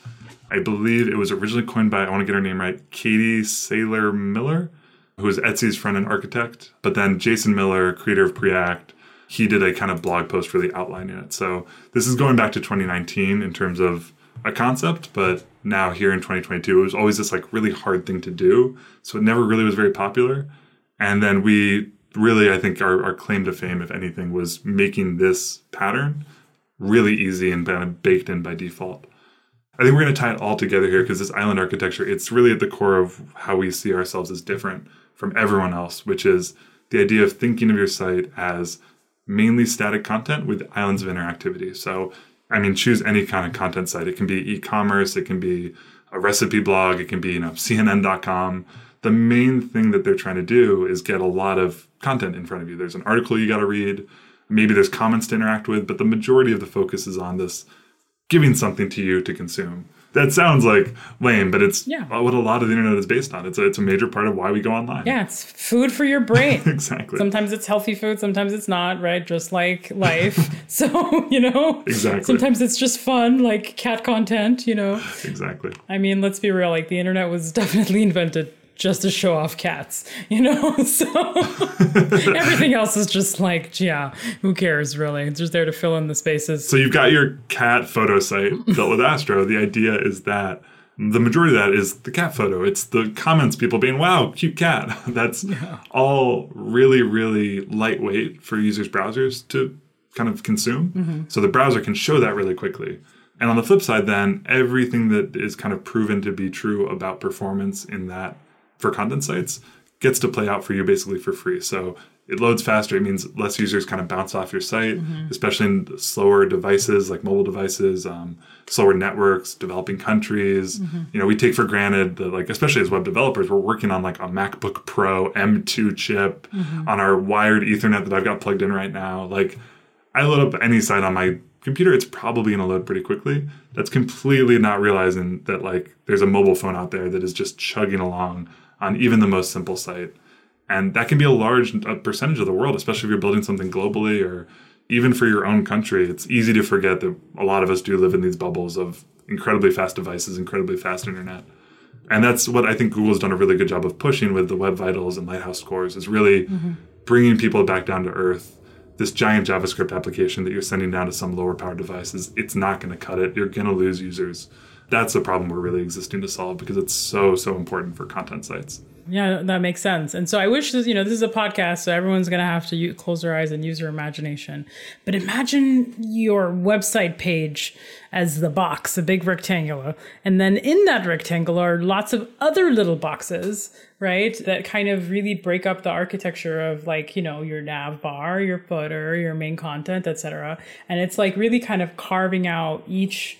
I believe it was originally coined by, I want to get her name right, Katie Sylor-Miller, who is Etsy's frontend architect. But then Jason Miller, creator of Preact, he did a kind of blog post really outlining it. So this is going back to 2019 in terms of a concept, but now here in 2022, it was always this like really hard thing to do. So it never really was very popular. And then we really, I think our, our claim to fame, if anything, was making this pattern really easy and kind of baked in by default. I think we're going to tie it all together here because this island architecture, it's really at the core of how we see ourselves as different from everyone else, which is the idea of thinking of your site as mainly static content with islands of interactivity. So, I mean, choose any kind of content site. It can be e-commerce, it can be a recipe blog, it can be, you know, CNN.com. The main thing that they're trying to do is get a lot of content in front of you. There's an article you got to read, maybe there's comments to interact with, but the majority of the focus is on this giving something to you to consume. That sounds like lame, but it's Yeah. what a lot of the internet is based on. It's a, it's a major part of why we go online. Yeah, it's food for your brain. exactly. Sometimes it's healthy food, sometimes it's not, right? Just like life. so, you know, Exactly. sometimes it's just fun, like cat content, you know. exactly. I mean, let's be real, like the internet was definitely invented just to show off cats, you know? So everything else is just like, yeah, who cares really? It's just there to fill in the spaces. So you've got your cat photo site built with Astro. The idea is that the majority of that is the cat photo. It's the comments, people being, wow, cute cat. That's all really, really lightweight for users' browsers to kind of consume. Mm-hmm. So the browser can show that really quickly. And on the flip side, then everything that is kind of proven to be true about performance in that for content sites gets to play out for you basically for free. So it loads faster. It means less users kind of bounce off your site, mm-hmm. especially in slower devices like mobile devices, um, slower networks, developing countries. Mm-hmm. You know, we take for granted that, like, especially as web developers, we're working on like a MacBook Pro M2 chip mm-hmm. on our wired Ethernet that I've got plugged in right now. Like, I load up any site on my computer, it's probably going to load pretty quickly. That's completely not realizing that like there's a mobile phone out there that is just chugging along on even the most simple site. And that can be a large percentage of the world, especially if you're building something globally or even for your own country. It's easy to forget that a lot of us do live in these bubbles of incredibly fast devices, incredibly fast internet. And that's what I think Google's done a really good job of pushing with the Web Vitals and Lighthouse scores is really bringing people back down to earth. This giant JavaScript application that you're sending down to some lower power devices, it's not going to cut it. You're going to lose users. That's the problem we're really existing to solve because it's so, so important for content sites. Yeah, that makes sense. And so I wish this, you know, this is a podcast, so everyone's going to have to close their eyes and use their imagination. But imagine your website page as the box, a big rectangular. And then in that rectangle are lots of other little boxes, right? That kind of really break up the architecture of like, you know, your nav bar, your footer, your main content, etc. And it's like really kind of carving out each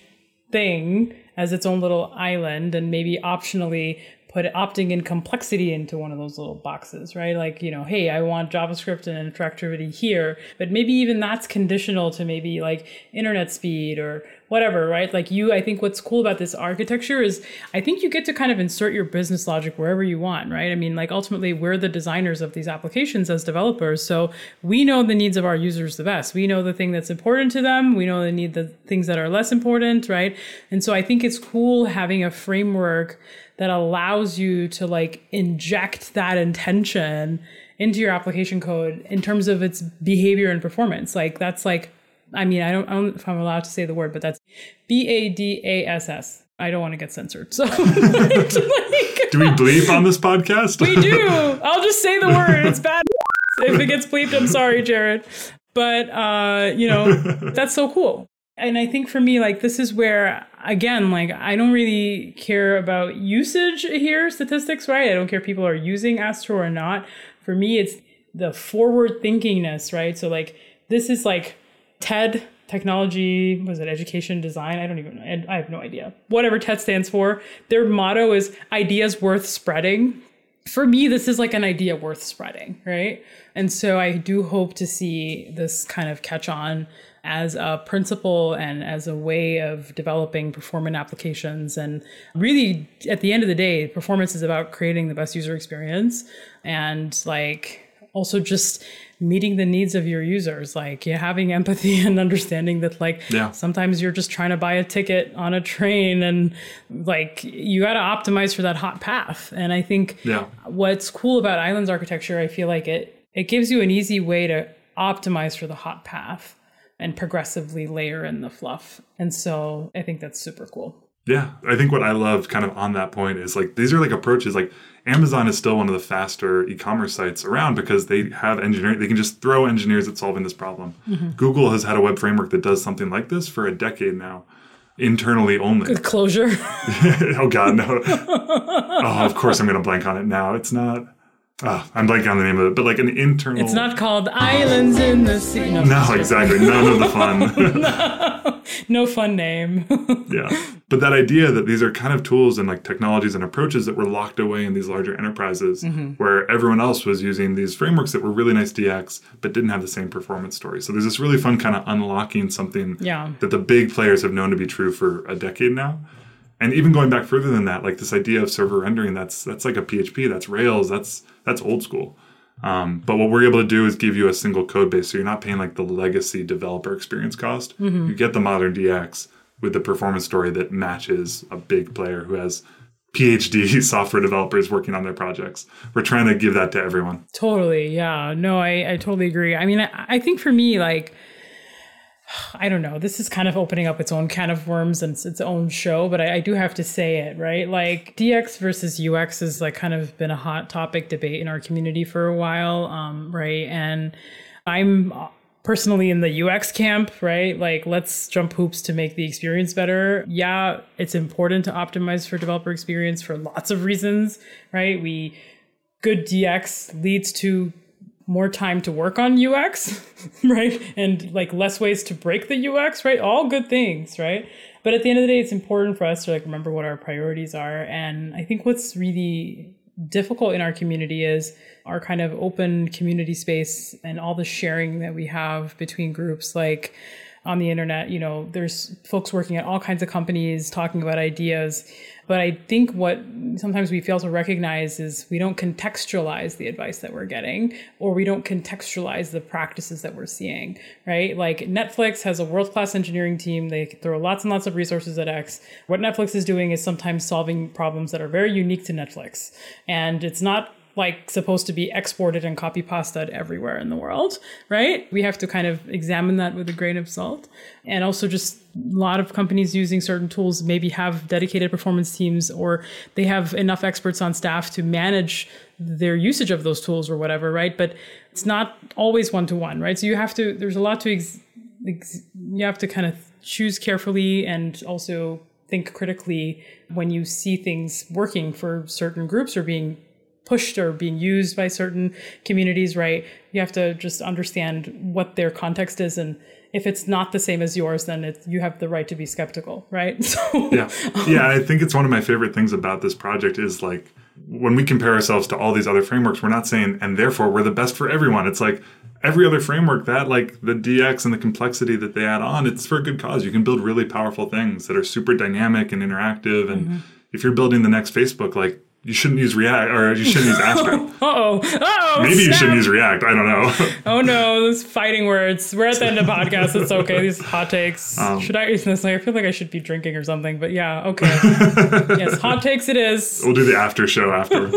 thing as its own little island and maybe optionally put opting in complexity into one of those little boxes, right? Like, you know, hey, I want JavaScript and interactivity here, but maybe even that's conditional to maybe like internet speed or whatever, right? Like you, I think what's cool about this architecture is I think you get to kind of insert your business logic wherever you want, right? I mean, like ultimately we're the designers of these applications as developers. So we know the needs of our users the best. We know the thing that's important to them. We know the need the things that are less important, right? And so I think it's cool having a framework that allows you to like inject that intention into your application code in terms of its behavior and performance. Like that's like, I mean, I don't, I don't know if I'm allowed to say the word, but that's B A D A S S. I don't want to get censored. So like, Do we bleep on this podcast? we do. I'll just say the word. It's bad. If it gets bleeped, I'm sorry, Jared. But uh, you know, that's so cool. And I think for me, like this is where again, like I don't really care about usage here, statistics, right? I don't care if people are using Astro or not. For me, it's the forward thinkingness, right? So like this is like TED technology was it education design? I don't even know i have no idea. Whatever ted stands for their motto is ideas worth spreading. For me this is like an idea worth spreading right? And so i do hope to see this kind of catch on as a principle and as a way of developing performant applications. And really at the end of the day performance is about creating the best user experience and like also just meeting the needs of your users like yeah, having empathy and understanding that like Yeah. sometimes you're just trying to buy a ticket on a train and like you got to optimize for that hot path and i think Yeah. what's cool about islands architecture i feel like it it gives you an easy way to optimize for the hot path and progressively layer in the fluff and so i think that's super cool Yeah, I think what I love kind of on that point is like these are like approaches like Amazon is still one of the faster e-commerce sites around because they have engineering they can just throw engineers at solving this problem. Mm-hmm. Google has had a web framework that does something like this for a decade now. Internally only. Closure. oh god, no. oh, of course I'm gonna blank on it now. It's not oh, I'm blanking on the name of it, but like an internal It's not called Islands in the Sea. No, No, exactly. None of the fun. no fun name. yeah. But that idea that these are kind of tools and like technologies and approaches that were locked away in these larger enterprises where everyone else was using these frameworks that were really nice DX but didn't have the same performance story. So there's this really fun kind of unlocking something Yeah. that the big players have known to be true for a decade now. And even going back further than that, like this idea of server rendering, that's that's like a PHP, that's Rails, that's that's old school. Um, but what we're able to do is give you a single code base, so you're not paying like the legacy developer experience cost. You get the modern DX with the performance story that matches a big player who has PhD software developers working on their projects. We're trying to give that to everyone. Totally. Yeah. No, I, I totally agree. I mean, I, I think for me, like, I don't know, this is kind of opening up its own can of worms and its, its own show, but I, I do have to say it, right? Like, DX versus UX has like kind of been a hot topic debate in our community for a while, um, right? And I'm personally in the UX camp, right? Like, let's jump hoops to make the experience better. Yeah, it's important to optimize for developer experience for lots of reasons, right? We good DX leads to more time to work on UX, right? And like less ways to break the UX, right? All good things, right? But at the end of the day, it's important for us to like remember what our priorities are. And I think what's really difficult in our community is our kind of open community space and all the sharing that we have between groups like on the internet you know there's folks working at all kinds of companies talking about ideas but i think what sometimes we fail to recognize is we don't contextualize the advice that we're getting or we don't contextualize the practices that we're seeing right? Like netflix has a world-class engineering team. They throw lots and lots of resources at x. What netflix is doing is sometimes solving problems that are very unique to netflix. And it's not like supposed to be exported and copy pasted everywhere in the world, right? We have to kind of examine that with a grain of salt. And also just a lot of companies using certain tools maybe have dedicated performance teams or they have enough experts on staff to manage their usage of those tools or whatever, right? But it's not always one to one, right? So you have to there's a lot to ex, ex, you have to kind of choose carefully and also think critically when you see things working for certain groups or being pushed or being used by certain communities, right? You have to just understand what their context is. And if it's not the same as yours, then it, you have the right to be skeptical, right? So, Yeah. Yeah. I think it's one of my favorite things about this project is like when we compare ourselves to all these other frameworks, we're not saying, and therefore we're the best for everyone. It's like every other framework that like the DX and the complexity that they add on, it's for a good cause. You can build really powerful things that are super dynamic and interactive. And mm-hmm. if you're building the next Facebook, like you shouldn't use React or you shouldn't use Astro. oh, oh, Maybe you shouldn't use React. I don't know. Oh no, those fighting words. We're at the end of podcast. It's okay. These hot takes. Um, should I? It's like I feel like I should be drinking or something. But yeah, okay. yes, hot takes. It is. we'll do the after show after.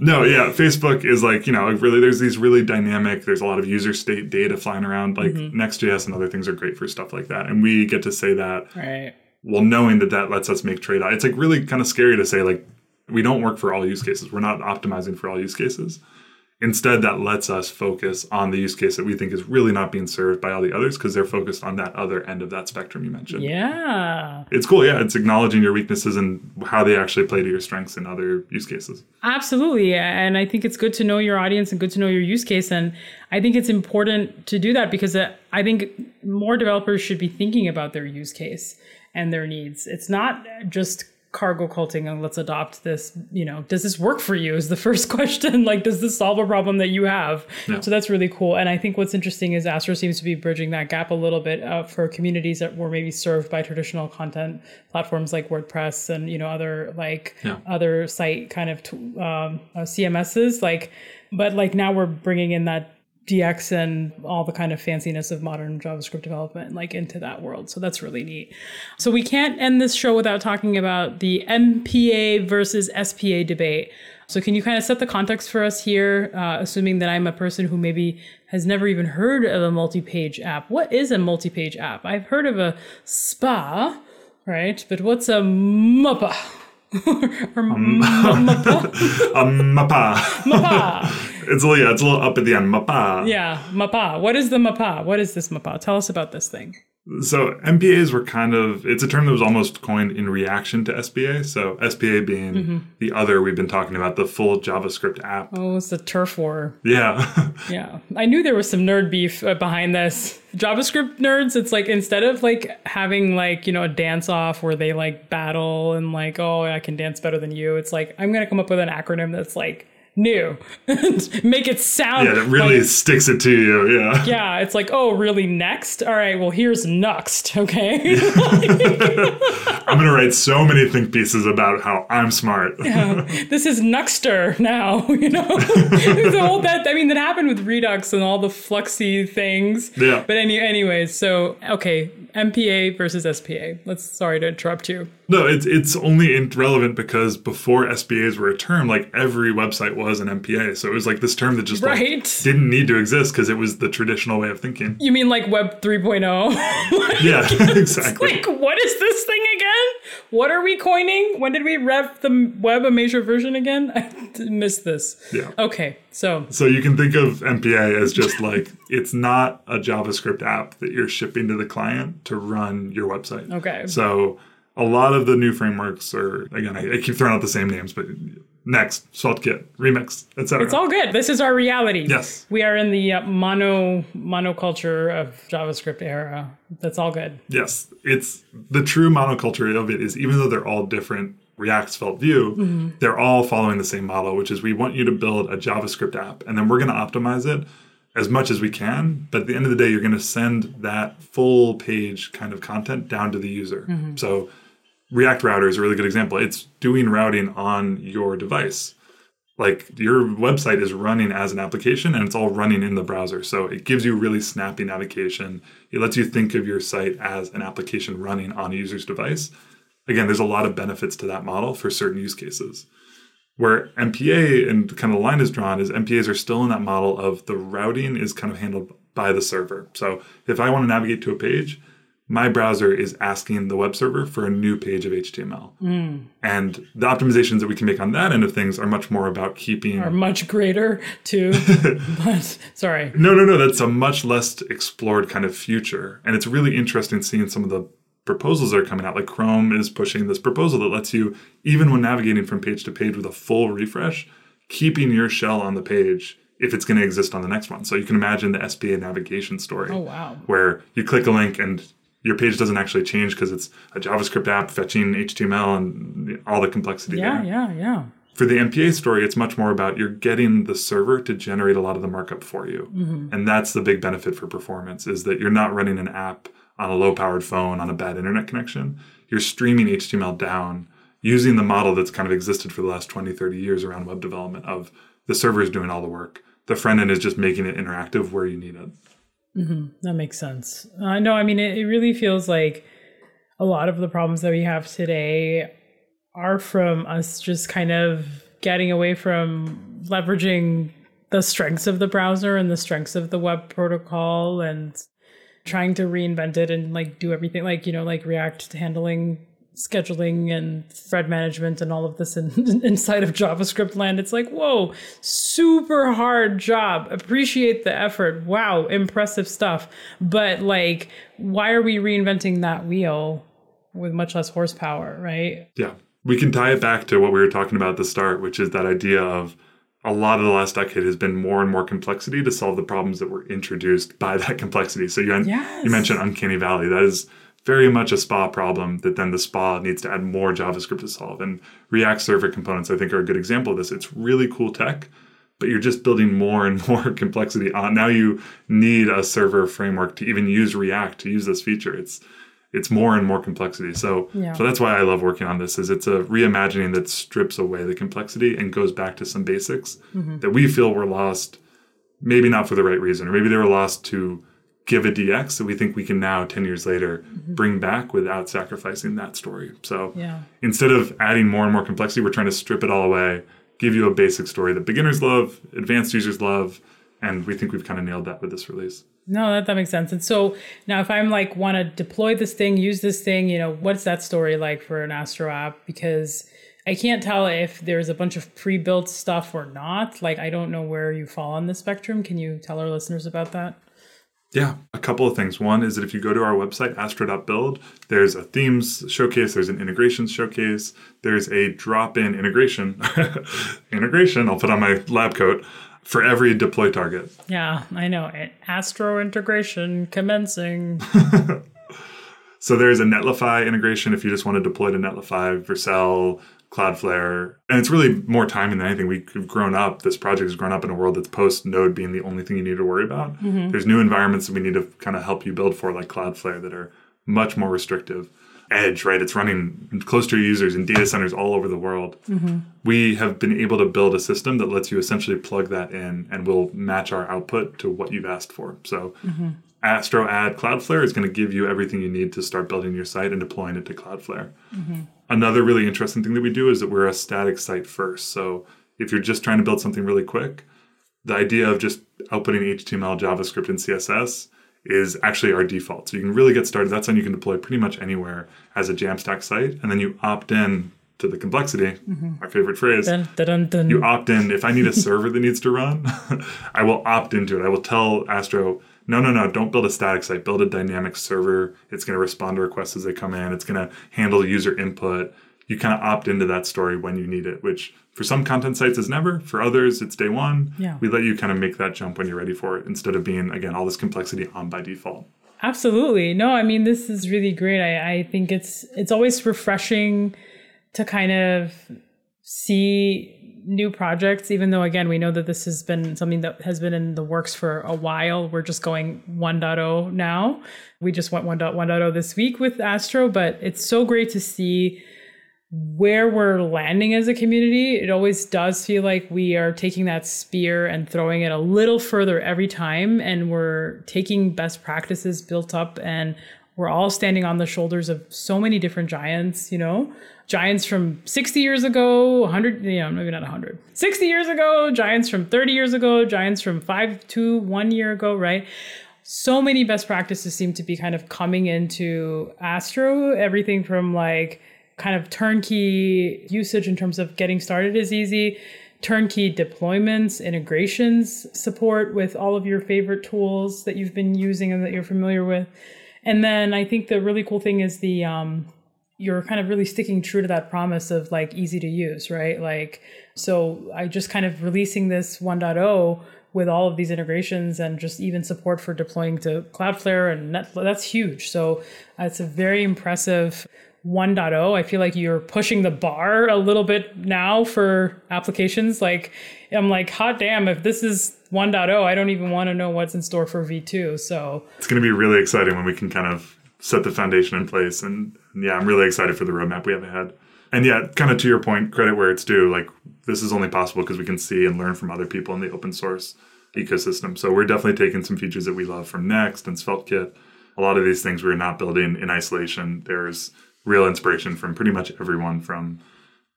no, yeah, Facebook is like, you know, really there's these really dynamic, there's a lot of user state data flying around. Like Next.js and other things are great for stuff like that. And we get to say that Right. while knowing that that lets us make trade offs. It's like really kind of scary to say, like, we don't work for all use cases. We're not optimizing for all use cases. Instead, that lets us focus on the use case that we think is really not being served by all the others because they're focused on that other end of that spectrum you mentioned. Yeah. It's cool. Yeah. It's acknowledging your weaknesses and how they actually play to your strengths in other use cases. Absolutely. And I think it's good to know your audience and good to know your use case. And I think it's important to do that because uh, I think more developers should be thinking about their use case and their needs. It's not just cargo culting and let's adopt this, you know, does this work for you is the first question. like, does this solve a problem that you have? So that's really cool. And I think what's interesting is Astro seems to be bridging that gap a little bit uh, for communities that were maybe served by traditional content platforms like WordPress and, you know, other like other site kind of t- um, uh, CMSs. Like, but like now we're bringing in that DX and all the kind of fanciness of modern JavaScript development like into that world. So that's really neat. So we can't end this show without talking about the MPA versus SPA debate. So can you kind of set the context for us here, uh, assuming that I'm a person who maybe has never even heard of a multi-page app? What is a multi-page app? I've heard of a SPA, right? But what's a MAPA? or Um? A. It's a little, yeah, it's a little up at the end. Mapa. Yeah, MAPA. What is the MAPA? What is this MAPA? Tell us about this thing. So MPAs were kind of it's a term that was almost coined in reaction to SPA. So SPA being Mm-hmm. the other we've been talking about, the full JavaScript app. Oh, it's the turf war. Yeah. Yeah, I knew there was some nerd beef uh, behind this. JavaScript nerds, it's like instead of like having like, you know, a dance off where they like battle and like, oh, I can dance better than you, it's like, I'm going to come up with an acronym that's like new and make it sound. yeah, it really like- sticks it to you. Yeah. yeah, it's like, oh, really? Next? All right, well, here's Nuxt, okay? I'm gonna write so many think pieces about how I'm smart. yeah, this is Nuxter now, you know? the whole that I mean that happened with Redux and all the fluxy things. Yeah. But any anyways, so okay, MPA versus SPA. Let's sorry to interrupt you. No, it's it's only in- relevant because before SPAs were a term, like every website was an MPA. So it was like this term that just like, didn't need to exist because it was the traditional way of thinking. You mean like Web 3.0? Yeah, exactly. like what is this thing again? What are we coining? When did we rev the web a major version again? I missed this. Yeah. Okay, so So you can think of MPA as just like it's not a JavaScript app that you're shipping to the client to run your website. Okay. So a lot of the new frameworks are again, I, I keep throwing out the same names, but Next, SvelteKit, Remix, etc. It's all good. This is our reality. Yes. We are in the uh, mono monoculture of JavaScript era. That's all good. Yes, it's the true monoculture of it is even though they're all different React, Svelte, Vue, they're all following the same model, which is we want you to build a JavaScript app and then we're going to optimize it as much as we can. But at the end of the day, you're going to send that full page kind of content down to the user. So React Router is a really good example. It's doing routing on your device. Like your website is running as an application and it's all running in the browser. So it gives you really snappy navigation. It lets you think of your site as an application running on a user's device. Again, there's a lot of benefits to that model for certain use cases. Where MPA and kind of the line is drawn is MPAs are still in that model of the routing is kind of handled by the server. So if I want to navigate to a page, my browser is asking the web server for a new page of HTML. Hmm. And the optimizations that we can make on that end of things are much more about keeping. Are much greater too. but sorry. no, no, no. That's a much less explored kind of future. And it's really interesting seeing some of the proposals that are coming out. Like Chrome is pushing this proposal that lets you, even when navigating from page to page with a full refresh, keeping your shell on the page if it's going to exist on the next one. So you can imagine the SPA navigation story. Oh wow. where you click a link and your page doesn't actually change because it's a JavaScript app fetching HTML and all the complexity Yeah, there. yeah, yeah. For the MPA story, it's much more about you're getting the server to generate a lot of the markup for you. Mm-hmm. And that's the big benefit for performance is that you're not running an app on a low powered phone on a bad internet connection. You're streaming HTML down using the model that's kind of existed for the last 20, 30 years around web development of the server is doing all the work. The front end is just making it interactive where you need it. That makes sense. Uh, know. I mean, it, it really feels like a lot of the problems that we have today are from us just kind of getting away from leveraging the strengths of the browser and the strengths of the web protocol and trying to reinvent it and like do everything like you know like react handling scheduling and thread management and all of this in, inside of javascript land it's like whoa super hard job appreciate the effort wow impressive stuff but like why are we reinventing that wheel with much less horsepower right Yeah. We can tie it back to what we were talking about at the start, which is that idea of a lot of the last decade has been more and more complexity to solve the problems that were introduced by that complexity. So you, Yes. you mentioned Uncanny Valley. That is very much a SPA problem that then the SPA needs to add more JavaScript to solve. And React Server components, I think, are a good example of this. It's really cool tech, but you're just building more and more complexity on. Now you need a server framework to even use React to use this feature. It's it's more and more complexity. So, Yeah. so that's why I love working on this. Is it's a reimagining that strips away the complexity and goes back to some basics mm-hmm. that we feel were lost, maybe not for the right reason, or maybe they were lost to give a DX that we think we can now, ten years later, mm-hmm. bring back without sacrificing that story. So, Yeah. instead of adding more and more complexity, we're trying to strip it all away, give you a basic story that beginners love, advanced users love, and we think we've kind of nailed that with this release. No, that, that makes sense. And so now if I'm like want to deploy this thing, use this thing, you know, what's that story like for an Astro app? Because I can't tell if there's a bunch of pre-built stuff or not. Like I don't know where you fall on the spectrum. Can you tell our listeners about that? Yeah, a couple of things. One is that if you go to our website, astro.build, there's a themes showcase, there's an integrations showcase, there's a drop in integration. integration, I'll put on my lab coat for every deploy target. Yeah, I know. Astro integration commencing. So there's a Netlify integration if you just want to deploy to Netlify, Vercel, Cloudflare. And it's really more timing than anything. We've grown up, this project has grown up in a world that's post Node being the only thing you need to worry about. Mm-hmm. There's new environments that we need to kind of help you build for, like Cloudflare, that are much more restrictive. Edge, right? It's running close to your users in data centers all over the world. Mm-hmm. We have been able to build a system that lets you essentially plug that in and will match our output to what you've asked for. So mm-hmm. Astro Add Cloudflare is going to give you everything you need to start building your site and deploying it to Cloudflare. Mm-hmm. Another really interesting thing that we do is that we're a static site first. So if you're just trying to build something really quick, the idea of just outputting HTML, JavaScript, and CSS is actually our default. So you can really get started. That's something you can deploy pretty much anywhere as a Jamstack site. And then you opt in to the complexity, mm-hmm. our favorite phrase. Dun, dun, dun. You opt in. If I need a server that needs to run, I will opt into it. I will tell Astro, no, no, no, don't build a static site. Build a dynamic server. It's going to respond to requests as they come in. It's going to handle user input. You kind of opt into that story when you need it, which for some content sites is never. For others, it's day one. Yeah. We let you kind of make that jump when you're ready for it instead of being, again, all this complexity on by default. Absolutely. No, I mean this is really great. I, I think it's it's always refreshing to kind of see new projects, even though again we know that this has been something that has been in the works for a while. We're just going 1.0 now. We just went 1.1.0 this week with Astro, but it's so great to see where we're landing as a community, it always does feel like we are taking that spear and throwing it a little further every time. And we're taking best practices built up and we're all standing on the shoulders of so many different giants, you know, giants from 60 years ago, 100, you know, maybe not 100, 60 years ago, giants from 30 years ago, giants from five to one year ago, right? so many best practices seem to be kind of coming into Astro. Everything from like kind of turnkey usage in terms of getting started is easy, turnkey deployments, integrations, support with all of your favorite tools that you've been using and that you're familiar with. And then I think the really cool thing is the um, you're kind of really sticking true to that promise of like easy to use, right? Like, so I just kind of releasing this 1.0 with all of these integrations and just even support for deploying to Cloudflare and Net, that's huge. So it's a very impressive 1.0. I feel like you're pushing the bar a little bit now for applications. Like, I'm like, hot damn, if this is 1.0, I don't even want to know what's in store for V2. So It's going to be really exciting when we can kind of set the foundation in place. And yeah, I'm really excited for the roadmap we have ahead. And yeah, kind of to your point, credit where it's due. Like this is only possible because we can see and learn from other people in the open source ecosystem. So we're definitely taking some features that we love from Next and SvelteKit. A lot of these things we're not building in isolation. There's real inspiration from pretty much everyone from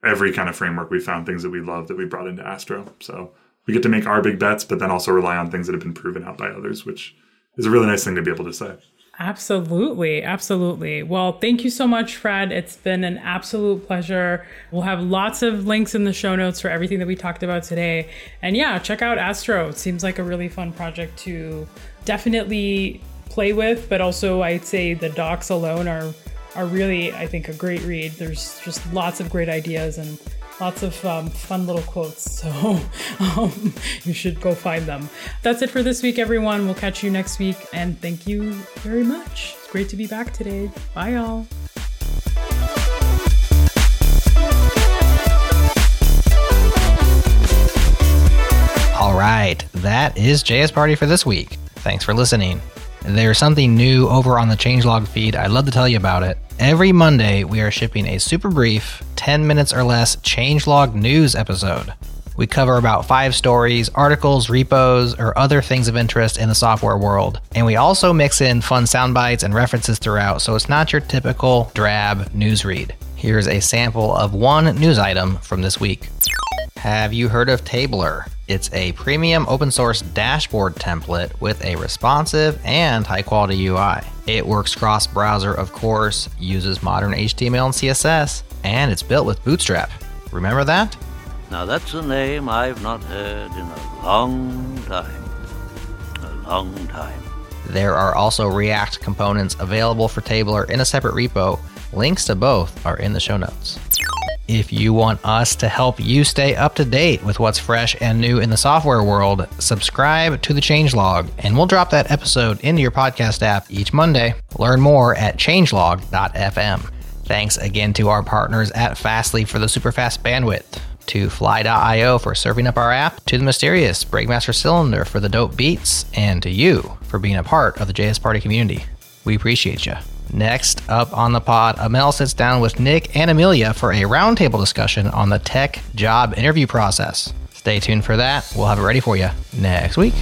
every kind of framework we found things that we love that we brought into Astro. So we get to make our big bets, but then also rely on things that have been proven out by others, which is a really nice thing to be able to say. Absolutely, absolutely. Well, thank you so much, Fred. It's been an absolute pleasure. We'll have lots of links in the show notes for everything that we talked about today. And yeah, check out Astro. It seems like a really fun project to definitely play with, but also I'd say the docs alone are are really, I think, a great read. There's just lots of great ideas and lots of um, fun little quotes. So um, you should go find them. That's it for this week, everyone. We'll catch you next week. And thank you very much. It's great to be back today. Bye, y'all. All right, that is JS Party for this week. Thanks for listening. There's something new over on the changelog feed. I'd love to tell you about it. Every Monday, we are shipping a super brief, 10 minutes or less changelog news episode. We cover about five stories, articles, repos, or other things of interest in the software world. And we also mix in fun sound bites and references throughout, so it's not your typical drab news read. Here's a sample of one news item from this week. Have you heard of Tabler? It's a premium open source dashboard template with a responsive and high quality UI. It works cross browser, of course, uses modern HTML and CSS, and it's built with Bootstrap. Remember that? Now that's a name I've not heard in a long time. A long time. There are also React components available for Tabler in a separate repo. Links to both are in the show notes. If you want us to help you stay up to date with what's fresh and new in the software world, subscribe to the Changelog, and we'll drop that episode into your podcast app each Monday. Learn more at changelog.fm. Thanks again to our partners at Fastly for the super fast bandwidth, to Fly.io for serving up our app, to the mysterious Breakmaster Cylinder for the dope beats, and to you for being a part of the JS Party community. We appreciate you. Next up on the pod, Amal sits down with Nick and Amelia for a roundtable discussion on the tech job interview process. Stay tuned for that. We'll have it ready for you next week.